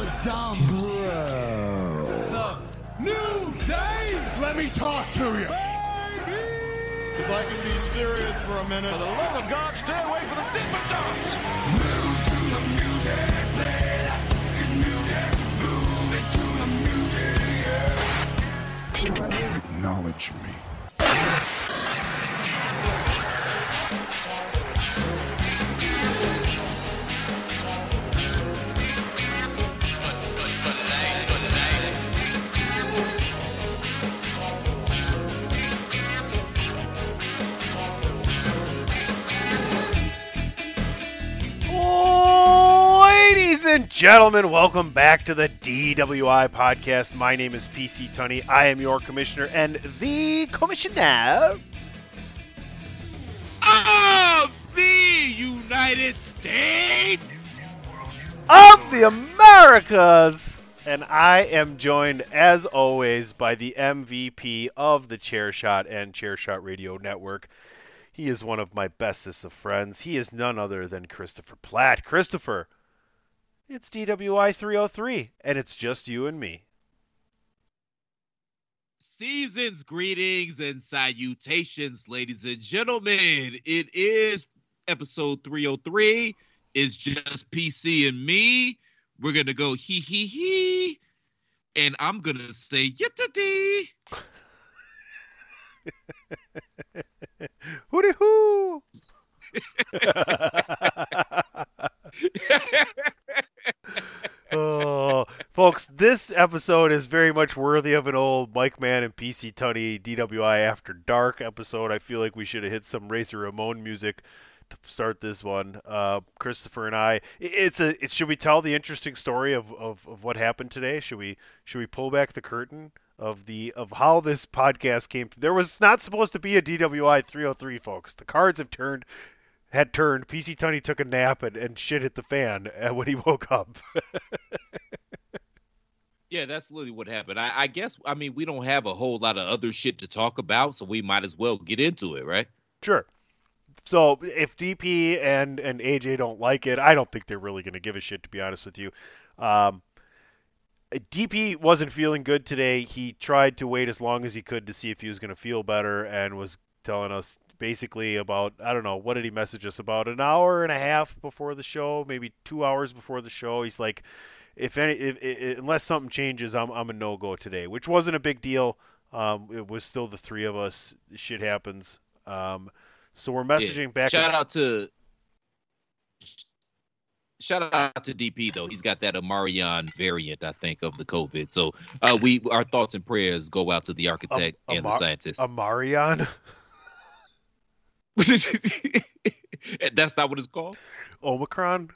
and a bottle of dumb. The new day. Let me talk to you. If I can be serious for a minute. For the love of God, stay away from the Dippin' Dots. Acknowledge me. Gentlemen, welcome back to the DWI podcast. My name is PC Tunney. I am your commissioner and the commissioner. of the United States. of the Americas. And I am joined, as always, by the MVP of the Chairshot and Chairshot Radio Network. He is one of my bestest of friends. He is none other than Christopher Platt. Christopher, it's DWI 303, and it's just you and me. Seasons, greetings, and salutations, ladies and gentlemen. It is episode 303. It's just PC and me. We're gonna go hee hee hee, and I'm gonna say yittity. Hooty hoo! oh, folks, this episode is very much worthy of an old Mike Man and PC Tunney DWI After Dark episode. I feel like we should have hit some Razor Ramon music to start this one. Uh, Christopher and I, i- it's a. It, should we tell the interesting story of, of, of what happened today? Should we should we pull back the curtain of the of how this podcast came? There was not supposed to be a DWI 303, folks. The cards have turned had turned. PC Tony took a nap and, and shit hit the fan uh, when he woke up. Yeah, that's literally what happened. I, I guess I mean we don't have a whole lot of other shit to talk about, so we might as well get into it, right? Sure. So if DP and and AJ don't like it, I don't think they're really going to give a shit. To be honest with you, um, DP wasn't feeling good today. He tried to wait as long as he could to see if he was going to feel better, and was telling us basically about I don't know what did he message us about an hour and a half before the show, maybe two hours before the show. He's like, if any, if, i unless something changes, I'm I'm a no go today, which wasn't a big deal. Um, it was still the three of us. Shit happens. Um, so we're messaging back. Shout out to shout out to DP though. He's got that Amarion variant, I think, of the COVID. So uh, we our thoughts and prayers go out to the architect Am- and the scientist. Amarion. That's not what it's called. Omicron.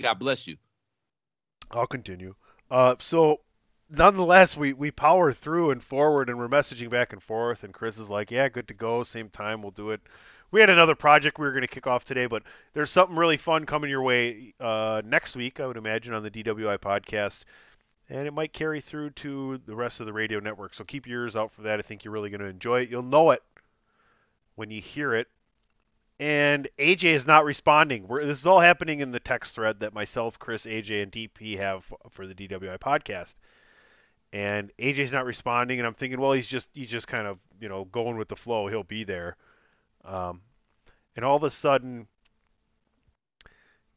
God bless you. I'll continue. Uh, so nonetheless, we we power through and forward, and we're messaging back and forth. And Chris is like, "Yeah, good to go. Same time, we'll do it." We had another project we were going to kick off today, but there's something really fun coming your way uh, next week, I would imagine, on the DWI podcast, and it might carry through to the rest of the radio network. So keep your ears out for that. I think you're really going to enjoy it. You'll know it when you hear it. And AJ is not responding. We're, this is all happening in the text thread that myself, Chris, AJ, and DP have for the DWI podcast. And AJ's not responding, and I'm thinking, well, he's just he's just kind of you know going with the flow. He'll be there. Um, and all of a sudden,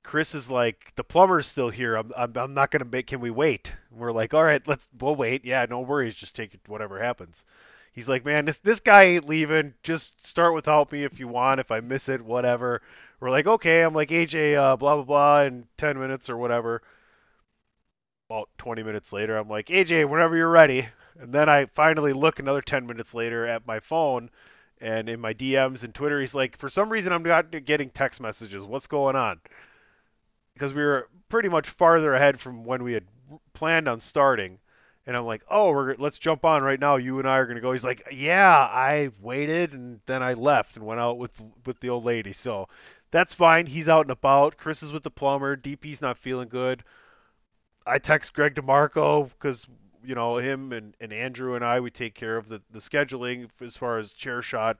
Chris is like, the plumber's still here. I'm I'm, I'm not gonna make. Can we wait? And we're like, all right, let's we'll wait. Yeah, no worries. Just take it, whatever happens. He's like, man, this this guy ain't leaving. Just start without me if you want. If I miss it, whatever. We're like, okay. I'm like, AJ, uh, blah blah blah, in 10 minutes or whatever. About 20 minutes later, I'm like, AJ, whenever you're ready. And then I finally look another 10 minutes later at my phone, and in my DMs and Twitter, he's like, for some reason, I'm not getting text messages. What's going on? Because we were pretty much farther ahead from when we had planned on starting. And I'm like, oh, we're let's jump on right now. You and I are gonna go. He's like, yeah, I waited and then I left and went out with with the old lady. So that's fine. He's out and about. Chris is with the plumber. DP's not feeling good. I text Greg DeMarco because you know him and, and Andrew and I we take care of the, the scheduling as far as chair shot,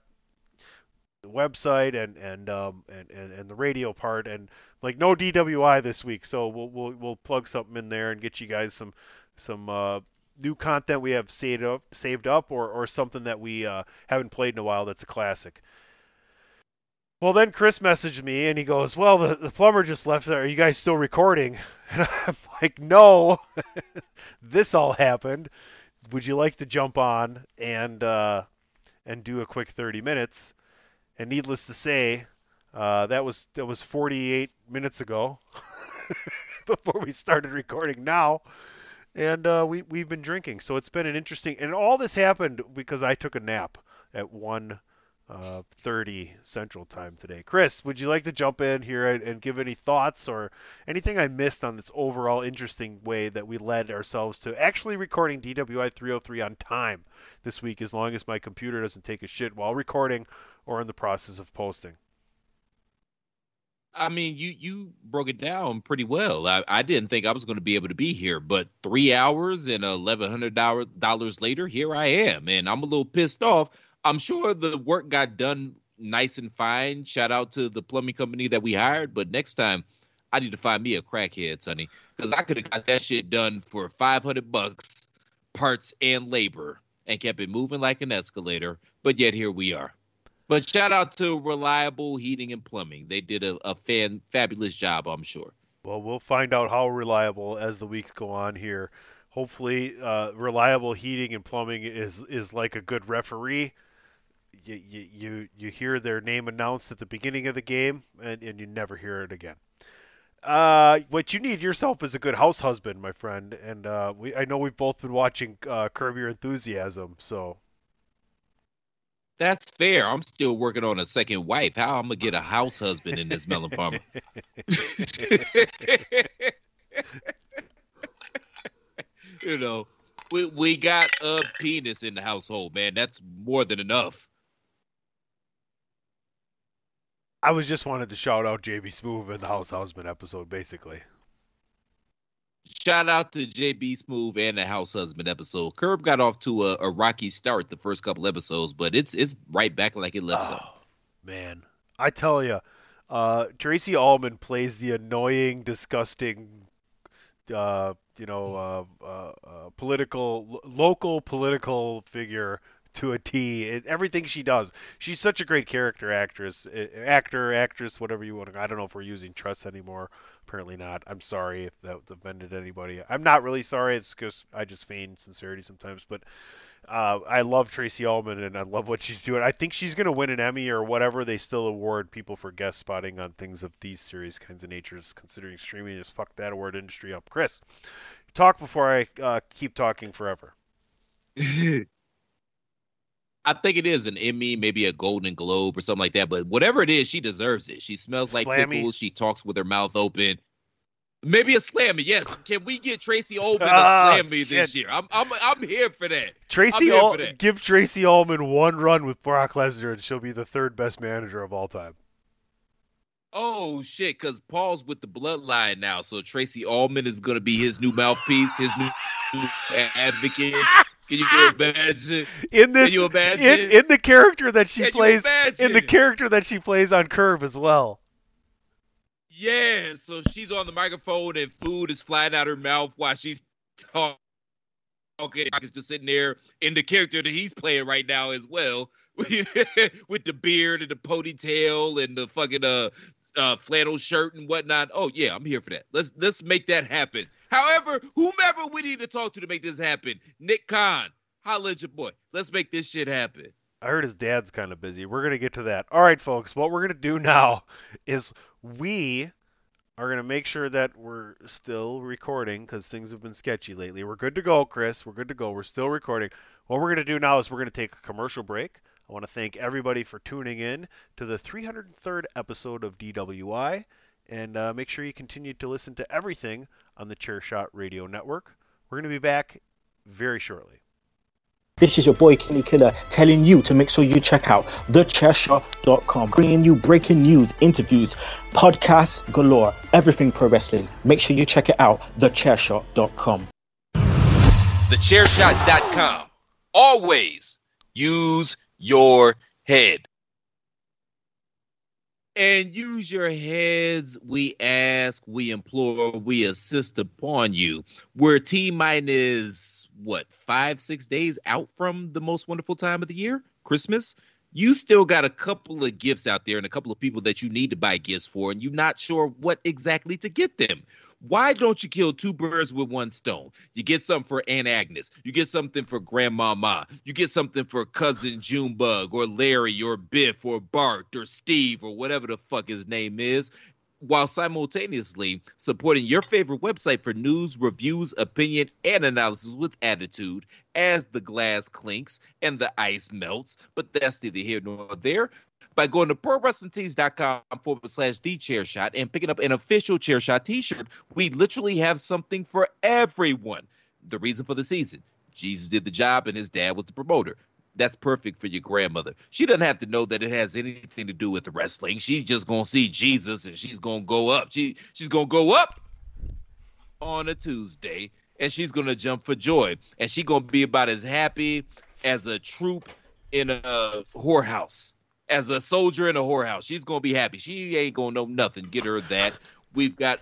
the website and and um and, and, and the radio part and like no DWI this week. So we'll we'll we'll plug something in there and get you guys some some uh, new content we have saved up, saved up, or or something that we uh, haven't played in a while that's a classic. Well, then Chris messaged me and he goes, "Well, the, the plumber just left there. Are you guys still recording?" And I'm like, "No, this all happened. Would you like to jump on and uh, and do a quick 30 minutes?" And needless to say, uh, that was that was 48 minutes ago before we started recording now and uh, we we've been drinking. So it's been an interesting. And all this happened because I took a nap at one uh, thirty Central Time today. Chris, would you like to jump in here and, and give any thoughts or anything I missed on this overall interesting way that we led ourselves to actually recording DWI 303 on time this week, as long as my computer doesn't take a shit while recording or in the process of posting. I mean, you you broke it down pretty well. I, I didn't think I was going to be able to be here, but three hours and eleven hundred dollars later, here I am, and I'm a little pissed off. I'm sure the work got done nice and fine. Shout out to the plumbing company that we hired, but next time I need to find me a crackhead, Sonny, because I could have got that shit done for five hundred bucks, parts and labor, and kept it moving like an escalator. But yet here we are. But shout out to Reliable Heating and Plumbing. They did a, a fan fabulous job, I'm sure. Well, we'll find out how reliable as the weeks go on here. Hopefully, uh, reliable heating and plumbing is is like a good referee. You, you you you hear their name announced at the beginning of the game, and, and you never hear it again. Uh, what you need yourself is a good house husband, my friend. And uh, we I know we've both been watching uh, Curb Your Enthusiasm, so That's fair. I'm still working on a second wife. How am I'm gonna get a house husband in this melon farmer? you know, we we got a penis in the household, man. That's more than enough. I was just wanted to shout out JB Smoove in the house husband episode, basically. Shout out to JB Smoove and the House Husband episode. Curb got off to a, a rocky start the first couple episodes, but it's it's right back like it left. Oh, man, I tell you, uh, Tracy Ullman plays the annoying, disgusting, uh, you know, uh, uh, uh, political, lo- local political figure to a T. It, everything she does, she's such a great character actress, uh, actor, actress, whatever you want. to I don't know if we're using trust anymore, apparently not. I'm sorry if that's offended anybody. I'm not really sorry. It's because I just feign sincerity sometimes. But uh, I love Tracy Ullman and I love what she's doing. I think she's going to win an Emmy or whatever they still award people for guest spotting on things of these series kinds of natures, considering streaming is fuck that award industry up. Chris, talk before I uh, keep talking forever. I think it is an Emmy, maybe a Golden Globe or something like that. But whatever it is, she deserves it. She smells like Slammy. pickles. She talks with her mouth open. Maybe a slammy, yes. Can we get Tracy Ullman a Ah, slammy this year? I'm I'm I'm here for that. Tracy, here Ull- for that. give Tracy Ullman one run with Brock Lesnar, and she'll be the third best manager of all time. Oh shit, because Paul's with the bloodline now, so Tracy Ullman is gonna be his new mouthpiece, his new, new advocate. Can you imagine? In this, Can you imagine? in, in the character that she Can plays, in the character that she plays on Curb as well. Yeah, so she's on the microphone and food is flying out her mouth while she's talking. Okay, is just sitting there in the character that he's playing right now as well, with the beard and the ponytail and the fucking uh, uh flannel shirt and whatnot. Oh yeah, I'm here for that. Let's let's make that happen. However, whomever we need to talk to to make this happen, Nick Khan, holla at your boy. Let's make this shit happen. I heard his dad's kind of busy. We're gonna get to that. All right, folks. What we're gonna do now is we are gonna make sure that we're still recording because things have been sketchy lately. We're good to go, Chris. We're good to go. We're still recording. What we're gonna do now is we're gonna take a commercial break. I want to thank everybody for tuning in to the 303rd episode of DWI, and uh, make sure you continue to listen to everything on the Chairshot Radio Network. We're gonna be back very shortly. This is your boy Kenny Killer telling you to make sure you check out thechairshot.com, bringing you breaking news, interviews, podcasts galore, everything pro wrestling. Make sure you check it out, thechairshot.com. thechairshot.com. Always use your head. And use your heads, we ask, we implore, we assist upon you. We're T minus, what, five, six days out from the most wonderful time of the year, Christmas? You still got a couple of gifts out there and a couple of people that you need to buy gifts for, and you're not sure what exactly to get them. Why don't you kill two birds with one stone? You get something for Aunt Agnes. You get something for Grandmama. You get something for cousin Junebug or Larry or Biff or Bart or Steve or whatever the fuck his name is, while simultaneously supporting your favorite website for news, reviews, opinion, and analysis with attitude as the glass clinks and the ice melts. But that's neither here nor there by going to prowrestlingtees.com forward slash the chair shot and picking up an official chair shot t-shirt. We literally have something for everyone. The reason for the season jesus did the job and his dad was the promoter. That's perfect for your grandmother. She doesn't have to know that it has anything to do with wrestling. She's just gonna see jesus and she's gonna go up. She she's gonna go up on a tuesday and she's gonna jump for joy. And she's gonna be about as happy as a troop in a whorehouse as a soldier in a whorehouse. She's gonna be happy. She ain't gonna know nothing. Get her that. We've got,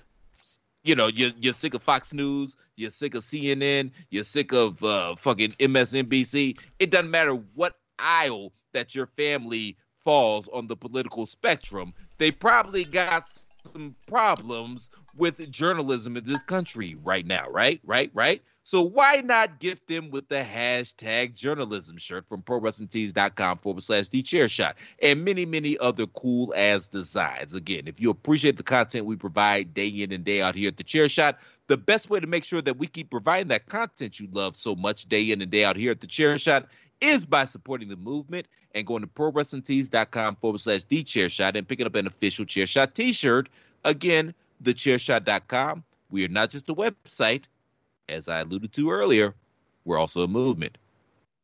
you know, you're you're sick of Fox News. You're sick of CNN. You're sick of uh, fucking MSNBC. It doesn't matter what aisle that your family falls on the political spectrum. They probably got some problems with journalism in this country right now. Right, right, right. So why not gift them with the hashtag journalism shirt from prowrestlingtees.com forward slash the chair shot and many, many other cool ass designs. Again, if you appreciate the content we provide day in and day out here at the chair shot, the best way to make sure that we keep providing that content you love so much day in and day out here at the chair shot is by supporting the movement and going to prowrestlingtees.com forward slash the chair shot and picking up an official chair shot t-shirt. Again, thechairshot.com. We are not just a website as I alluded to earlier, we're also a movement.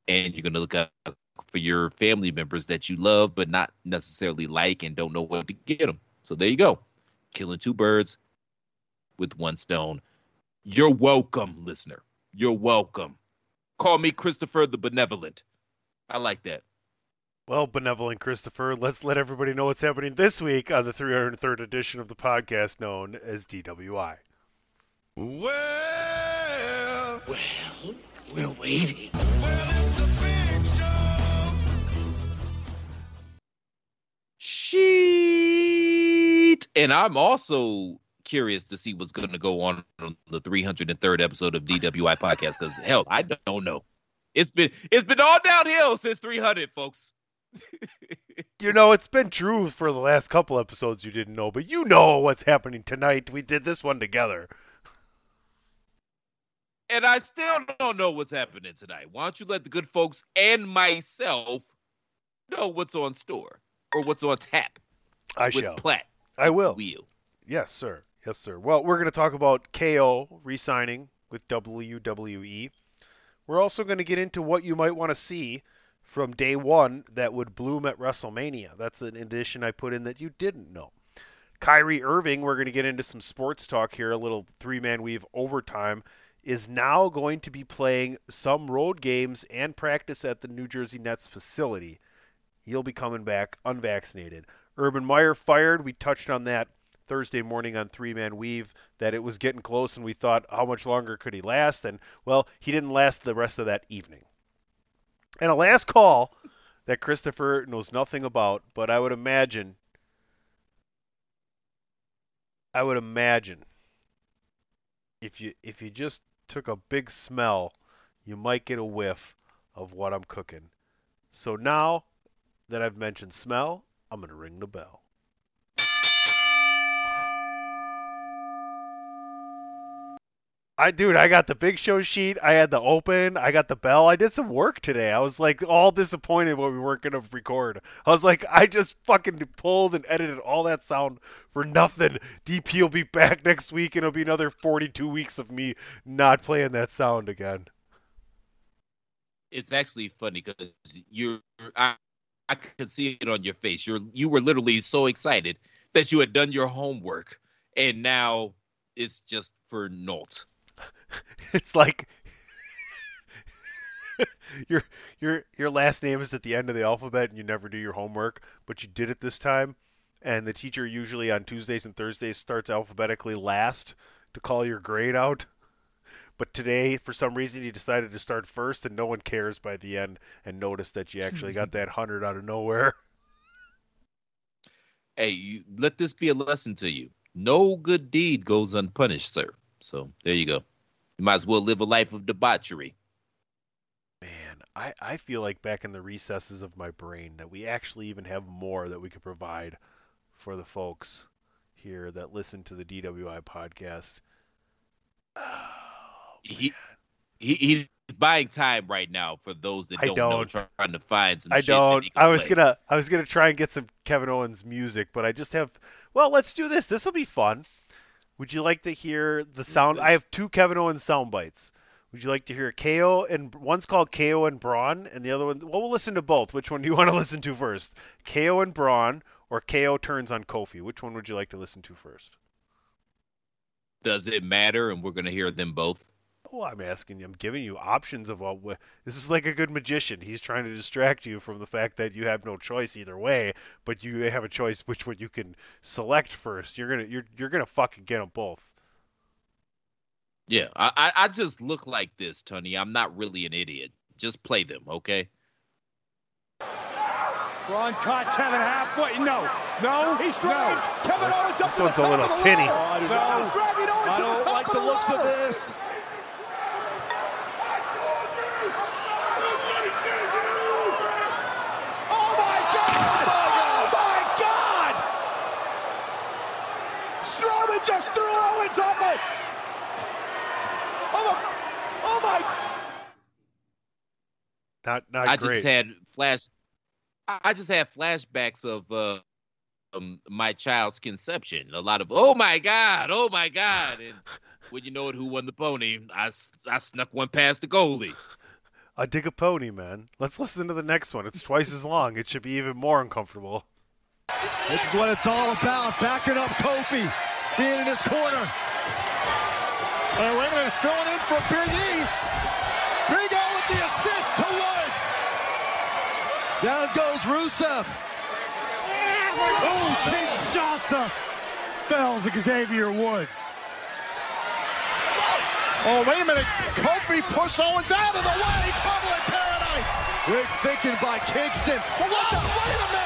And you're going to look out for your family members that you love, but not necessarily like and don't know what to get them. So there you go. Killing two birds with one stone. You're welcome, listener. You're welcome. Call me Christopher the Benevolent. I like that. Well, benevolent Christopher, let's let everybody know what's happening this week on the 303rd edition of the podcast known as DWI. Well, Well, we're waiting. well, it's the big show. Sheet. And I'm also curious to see what's going to go on on the 303rd episode of DWI podcast because hell, I don't know. It's been it's been all downhill since 300, folks. You know, it's been true for the last couple episodes you didn't know, but you know what's happening tonight. We did this one together. And I still don't know what's happening tonight. Why don't you let the good folks and myself know what's on store or what's on tap I with shall. Platt I will. Wheel. Yes, sir. Yes, sir. Well, we're going to talk about KO re-signing with WWE. We're also going to get into what you might want to see from day one that would bloom at WrestleMania. That's an addition I put in that you didn't know. Kyrie Irving, we're going to get into some sports talk here, a little three-man weave overtime, is now going to be playing some road games and practice at the New Jersey Nets facility. He'll be coming back unvaccinated. Urban Meyer fired. We touched on that Thursday morning on Three Man Weave that it was getting close, and we thought, how much longer could he last? And, well, he didn't last the rest of that evening. And a last call that Christopher knows nothing about, but I would imagine, I would imagine, if you if you just took a big smell, you might get a whiff of what I'm cooking. So now that I've mentioned smell, I'm gonna ring the bell. I dude, I got the big show sheet. I had the open. I got the bell. I did some work today. I was like all disappointed when we weren't gonna record. I was like, I just fucking pulled and edited all that sound for nothing. DP will be back next week, and it'll be another 42 weeks of me not playing that sound again. It's actually funny because you're I, I could see it on your face. You're you were literally so excited that you had done your homework and now it's just for naught. It's like your your your last name is at the end of the alphabet and you never do your homework, but you did it this time. And the teacher usually on Tuesdays and Thursdays starts alphabetically last to call your grade out. But today, for some reason, you decided to start first, and no one cares by the end and noticed that you actually got that hundred out of nowhere. Hey, you, let this be a lesson to you. No good deed goes unpunished, sir. So there you go. You might as well live a life of debauchery. Man, I, I feel like back in the recesses of my brain that we actually even have more that we could provide for the folks here that listen to the DWI podcast. Oh, He, he he's buying time right now for those that don't, know, don't. trying to find some I shit don't. I was play. gonna. I was gonna try and get some Kevin Owens music, but I just have. Well, let's do this. This will be fun. Would you like to hear the sound? I have two Kevin Owens sound bites. Would you like to hear KO and one's called KO and Braun, and the other one? Well, we'll listen to both. Which one do you want to listen to first? KO and Braun, or KO turns on Kofi? Which one would you like to listen to first? Does it matter? And we're gonna hear them both. Oh, I'm asking you. I'm giving you options of what. This is like a good magician. He's trying to distract you from the fact that you have no choice either way, but you have a choice which one you can select first. You're gonna you're you're gonna fucking get them both. Yeah, I, I I just look like this, Tony. I'm not really an idiot. Just play them, okay? Braun caught Kevin halfway. No, no, he's dragging Kevin Owens up This to the one's a little of the tinny. ladder. Oh, no, Someone's dragging Owens I to the don't top like of the the looks of this. Oh my God! Oh my God! Strowman just threw Owens off. Oh my! Oh my! Not not I great. just had flash. I I just had flashbacks of uh, um, my child's conception. A lot of oh my god, oh my god, and when you know it, who won the pony? I I snuck one past the goalie. I dig a pony, man. Let's listen to the next one. It's twice as long. It should be even more uncomfortable. This is what it's all about. Backing up Kofi, being in his corner. Hey, wait a minute, filling in for Big E. Big O with the assist to Woods. Down goes Rusev. Oh, Kinshasa fells Xavier Woods. Oh, wait a minute. Kofi pushed Owens out of the way. Trouble in paradise. Big thinking by Kingston. Well, what the? Oh, wait a minute.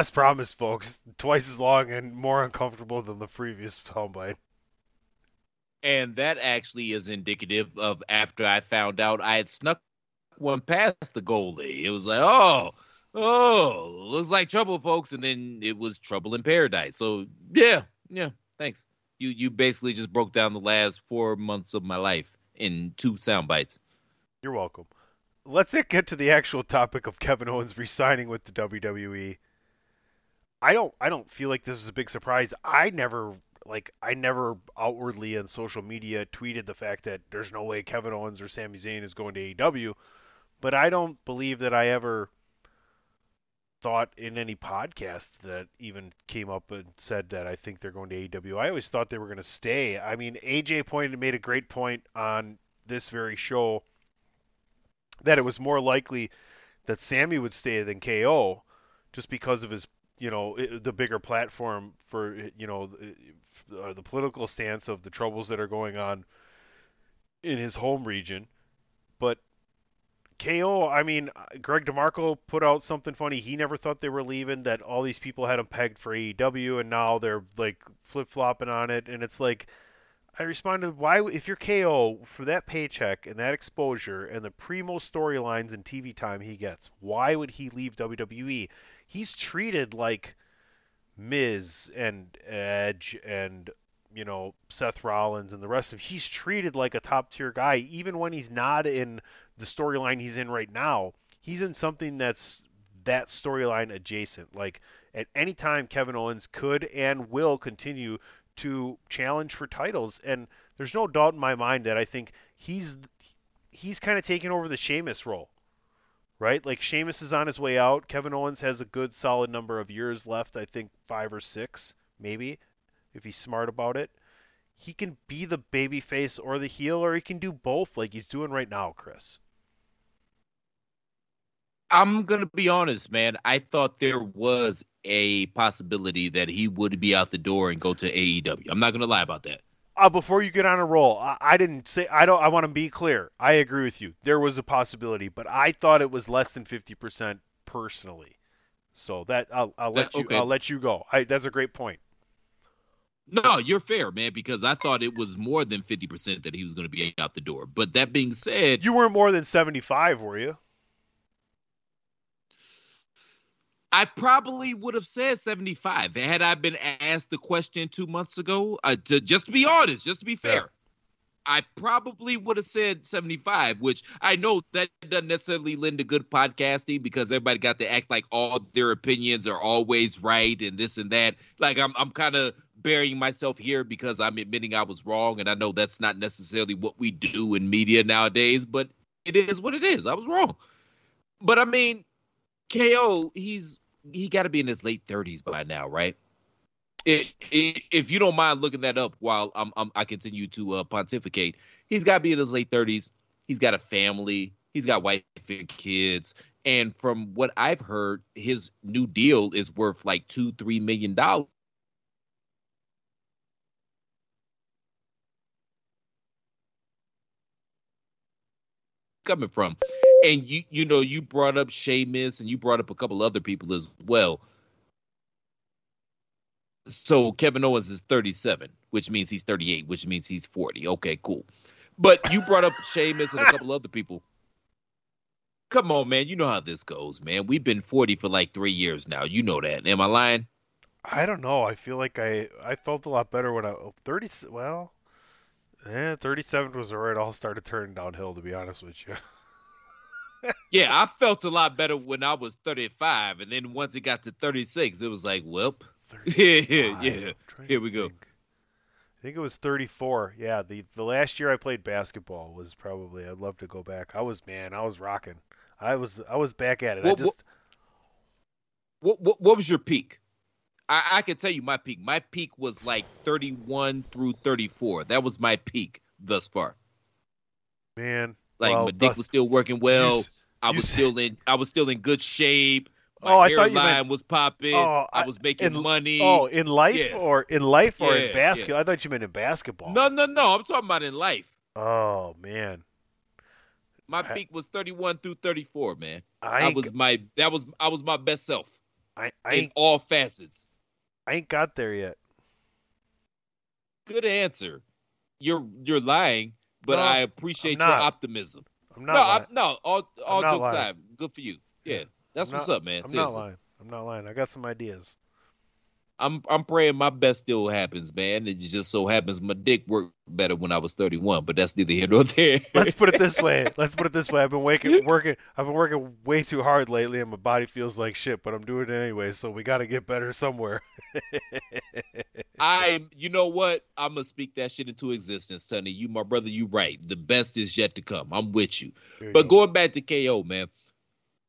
As promised, folks, twice as long and more uncomfortable than the previous soundbite. And that actually is indicative of after I found out I had snuck one past the goalie. It was like, oh, oh, looks like trouble, folks. And then it was trouble in paradise. So yeah, yeah, thanks. You you basically just broke down the last four months of my life in two sound bites. You're welcome. Let's get to the actual topic of Kevin Owens resigning with the WWE. I don't I don't feel like this is a big surprise. I never like I never outwardly on social media tweeted the fact that there's no way Kevin Owens or Sami Zayn is going to AEW, but I don't believe that I ever thought in any podcast that even came up and said that I think they're going to AEW. I always thought they were going to stay. I mean, AJ pointed made a great point on this very show that it was more likely that Sami would stay than KO just because of his, you know, the bigger platform for, you know, uh, the political stance of the troubles that are going on in his home region. But KO, I mean, Greg DeMarco put out something funny. He never thought they were leaving. That all these people had him pegged for AEW, and now they're like flip flopping on it. And it's like, I responded, why, if you're KO for that paycheck and that exposure and the primo storylines and TV time he gets, why would he leave WWE? He's treated like Miz and Edge and you know Seth Rollins and the rest of. He's treated like a top tier guy, even when he's not in the storyline he's in right now. He's in something that's that storyline adjacent. Like at any time, Kevin Owens could and will continue to challenge for titles, and there's no doubt in my mind that I think he's he's kind of taking over the Sheamus role, right? Like Sheamus is on his way out. Kevin Owens has a good solid number of years left. I think five or six, maybe, if he's smart about it. He can be the baby face or the heel, or he can do both, like he's doing right now, Chris. I'm gonna be honest, man. I thought there was a possibility that he would be out the door and go to AEW. I'm not gonna lie about that. Uh, before you get on a roll, I, I didn't say I don't. I want to be clear. I agree with you. There was a possibility, but I thought it was less than fifty percent personally. So that I'll, I'll let That- you. okay. I'll let you go. I, that's a great point. No, you're fair, man, because I thought it was more than 50% that he was going to be out the door. But that being said, You weren't more than seventy-five, were you? I probably would have said 75 had I been asked the question two months ago. Uh, to just to be honest, just to be fair, Yeah. I probably would have said 75, which I know that doesn't necessarily lend to good podcasting because everybody got to act like all their opinions are always right and this and that. Like I'm, I'm kind of burying myself here because I'm admitting I was wrong, and I know that's not necessarily what we do in media nowadays, but it is what it is. I was wrong. But I mean, KO, he's he got to be in his late 30s by now, right? It, it, if you don't mind looking that up while I'm, I'm I continue to uh, pontificate, he's got to be in his late 30s. He's got a family. He's got wife and kids. And from what I've heard, his new deal is worth like two, three million dollars. Coming from, and you you know you brought up Sheamus and you brought up a couple other people as well. So Kevin Owens is 37, which means he's 38, which means he's 40. Okay, cool. But you brought up Sheamus and a couple other people. Come on, man. You know how this goes, man. We've been 40 for like three years now. You know that. Am I lying? I don't know. I feel like I I felt a lot better when I oh, 30. Well, yeah, 37 was where it all started turning downhill. To be honest with you. Yeah, I felt a lot better when I was 35. And then once it got to 36, it was like, well, yeah, 35. yeah. Here we go. think. I think it was 34. Yeah, the the last year I played basketball was probably. I'd love to go back. I was man, I was rocking. I was I was back at it. I just what- What, what, what was your peak? I, I can tell you my peak. My peak was like 31 through 34. That was my peak thus far. man. Like well, my dick was still working well. s- I you was still in. I was still in good shape. Oh, my Oh, I thought you hairline meant- was popping. Oh, I I- was making in- money. Oh, in life Yeah. or in life or Yeah, in basketball? yeah. I thought you meant in basketball. no, no, no. I'm talking about in life. Oh man. My I- peak was 31 through 34, man. I, I was my that was I was my best self. I I in all facets. I ain't got there yet. Good answer. You're you're lying, but No, I appreciate your optimism. I'm not no, lying. I'm, no. All all jokes lying. aside, good for you. Yeah, that's I'm what's not- up, man. I'm Seriously. not lying. I'm not lying. I got some ideas. I'm I'm praying my best deal happens, man. It just so happens my dick worked better when I was 31, but that's neither here nor there. Let's put it this way. Let's put it this way. I've been waking, working. I've been working way too hard lately, and my body feels like shit. But I'm doing it anyway. So we got to get better somewhere. I, you know what? I'm gonna speak that shit into existence, Tony. You, my brother, you right. The best is yet to come. I'm with you. You But go. going back to KO, man,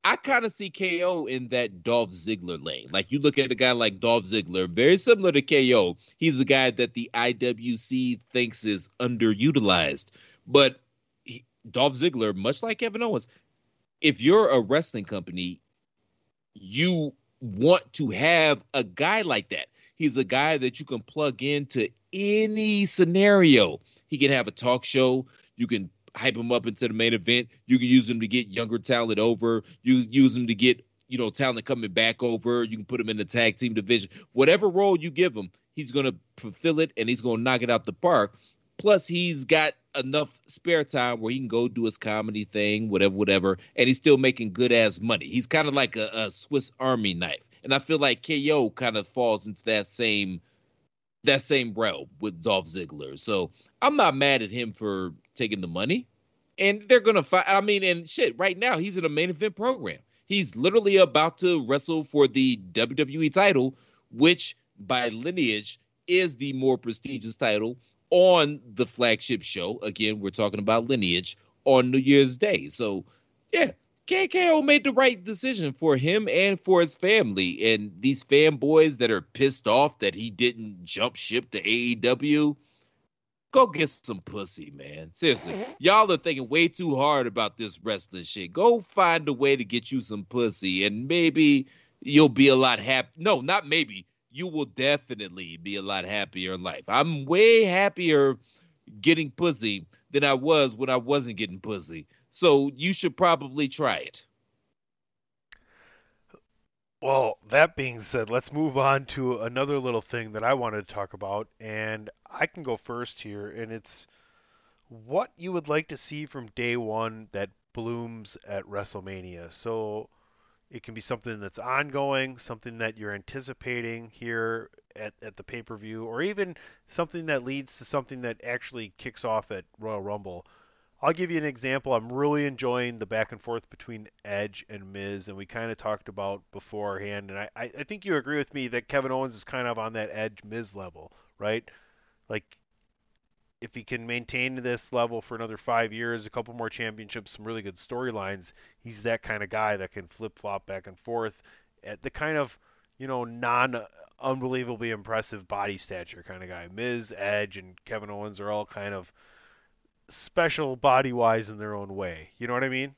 I kind of see KO in that Dolph Ziggler lane. Like you look at a guy like Dolph Ziggler, very similar to KO. He's a guy that the IWC thinks is underutilized. But he, Dolph Ziggler, much like Kevin Owens, if you're a wrestling company, you want to have a guy like that. He's a guy that you can plug into any scenario. He can have a talk show. You can hype him up into the main event. You can use him to get younger talent over. You use him to get you know talent coming back over. You can put him in the tag team division. Whatever role you give him, he's gonna fulfill it and he's gonna knock it out the park. Plus, he's got enough spare time where he can go do his comedy thing, whatever, whatever, and he's still making good ass money. He's kind of like a, a Swiss Army knife, and I feel like KO kind of falls into that same that same realm with Dolph Ziggler. So I'm not mad at him for taking the money, and they're gonna fight. I mean, and shit, right now he's in a main event program. He's literally about to wrestle for the WWE title, which by lineage is the more prestigious title on the flagship show. Again, we're talking about lineage on New Year's Day. So, yeah, KKO made the right decision for him and for his family. And these fanboys that are pissed off that he didn't jump ship to AEW, go get some pussy, man. Seriously, mm-hmm. y'all are thinking way too hard about this wrestling shit. Go find a way to get you some pussy, and maybe you'll be a lot happy. No, not maybe. You will definitely be a lot happier in life. I'm way happier getting pussy than I was when I wasn't getting pussy. So you should probably try it. Well, that being said, let's move on to another little thing that I wanted to talk about, and I can go first here, and it's what you would like to see from day one that blooms at WrestleMania. So it can be something that's ongoing, something that you're anticipating here at, at the pay per view, or even something that leads to something that actually kicks off at Royal Rumble. I'll give you an example. I'm really enjoying the back and forth between Edge and Miz, and we kind of talked about beforehand. And I, I think you agree with me that Kevin Owens is kind of on that Edge Miz level, right? Like, if he can maintain this level for another five years, a couple more championships, some really good storylines, he's that kind of guy that can flip flop back and forth at the kind of, you know, non unbelievably impressive body stature kind of guy. Miz, Edge, and Kevin Owens are all kind of special body wise in their own way. You know what I mean?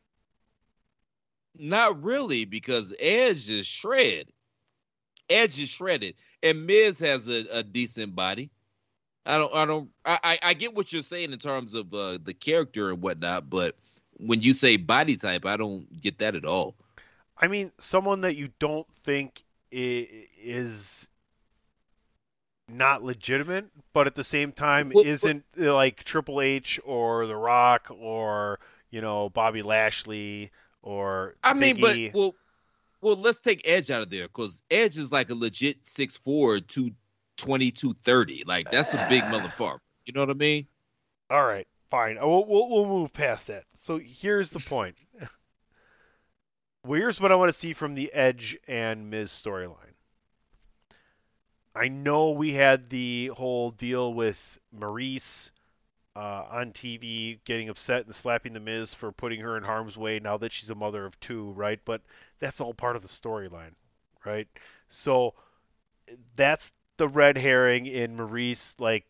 Not really, because Edge is shred. Edge is shredded, and Miz has a, a decent body. I don't, I don't, I, I I get what you're saying in terms of uh, the character and whatnot, but when you say body type, I don't get that at all. I mean, someone that you don't think is not legitimate, but at the same time Well, isn't uh, like Triple H or The Rock or you know Bobby Lashley or I mean, Big E. but well, well, let's take Edge out of there because Edge is like a legit 6'4", 220, 230. Like that's a big motherfucker. You know what I mean? All right, fine. Uh, We'll, we'll, we'll move past that. So here's the point. well, here's what I want to see from the Edge and Miz storyline. I know we had the whole deal with Maryse uh, on TV getting upset and slapping the Miz for putting her in harm's way now that she's a mother of two, right? But that's all part of the storyline, right? So that's the red herring in Maryse like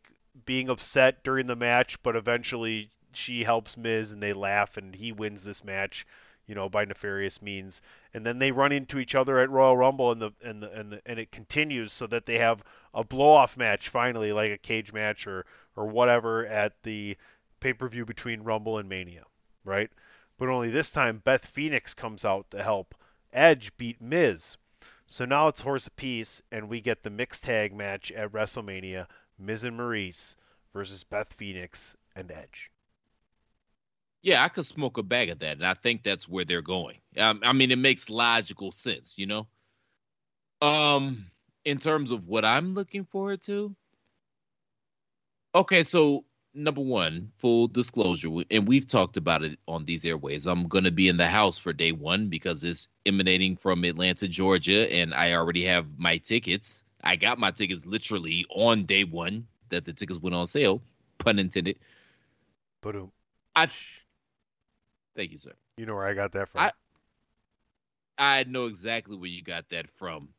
being upset during the match, but eventually she helps Miz and they laugh and he wins this match, you know, by nefarious means. And then they run into each other at Royal Rumble and the and the and the, and it continues so that they have a blow off match finally, like a cage match or or whatever at the pay per view between Rumble and Mania, right? But only this time Beth Phoenix comes out to help Edge beat Miz. So now it's horse apiece, and we get the mixed tag match at WrestleMania: Miz and Maryse versus Beth Phoenix and Edge. Yeah, I could smoke a bag of that, and I think that's where they're going. Um, I mean, it makes logical sense, you know. Um, in terms of what I'm looking forward to. Okay, so number one, full disclosure, and we've talked about it on these airways. I'm going to be in the house for day one because it's emanating from Atlanta, Georgia, and I already have my tickets. I got my tickets literally on day one that the tickets went on sale, pun intended. But I thank you, sir. You know where I got that from? I I know exactly where you got that from.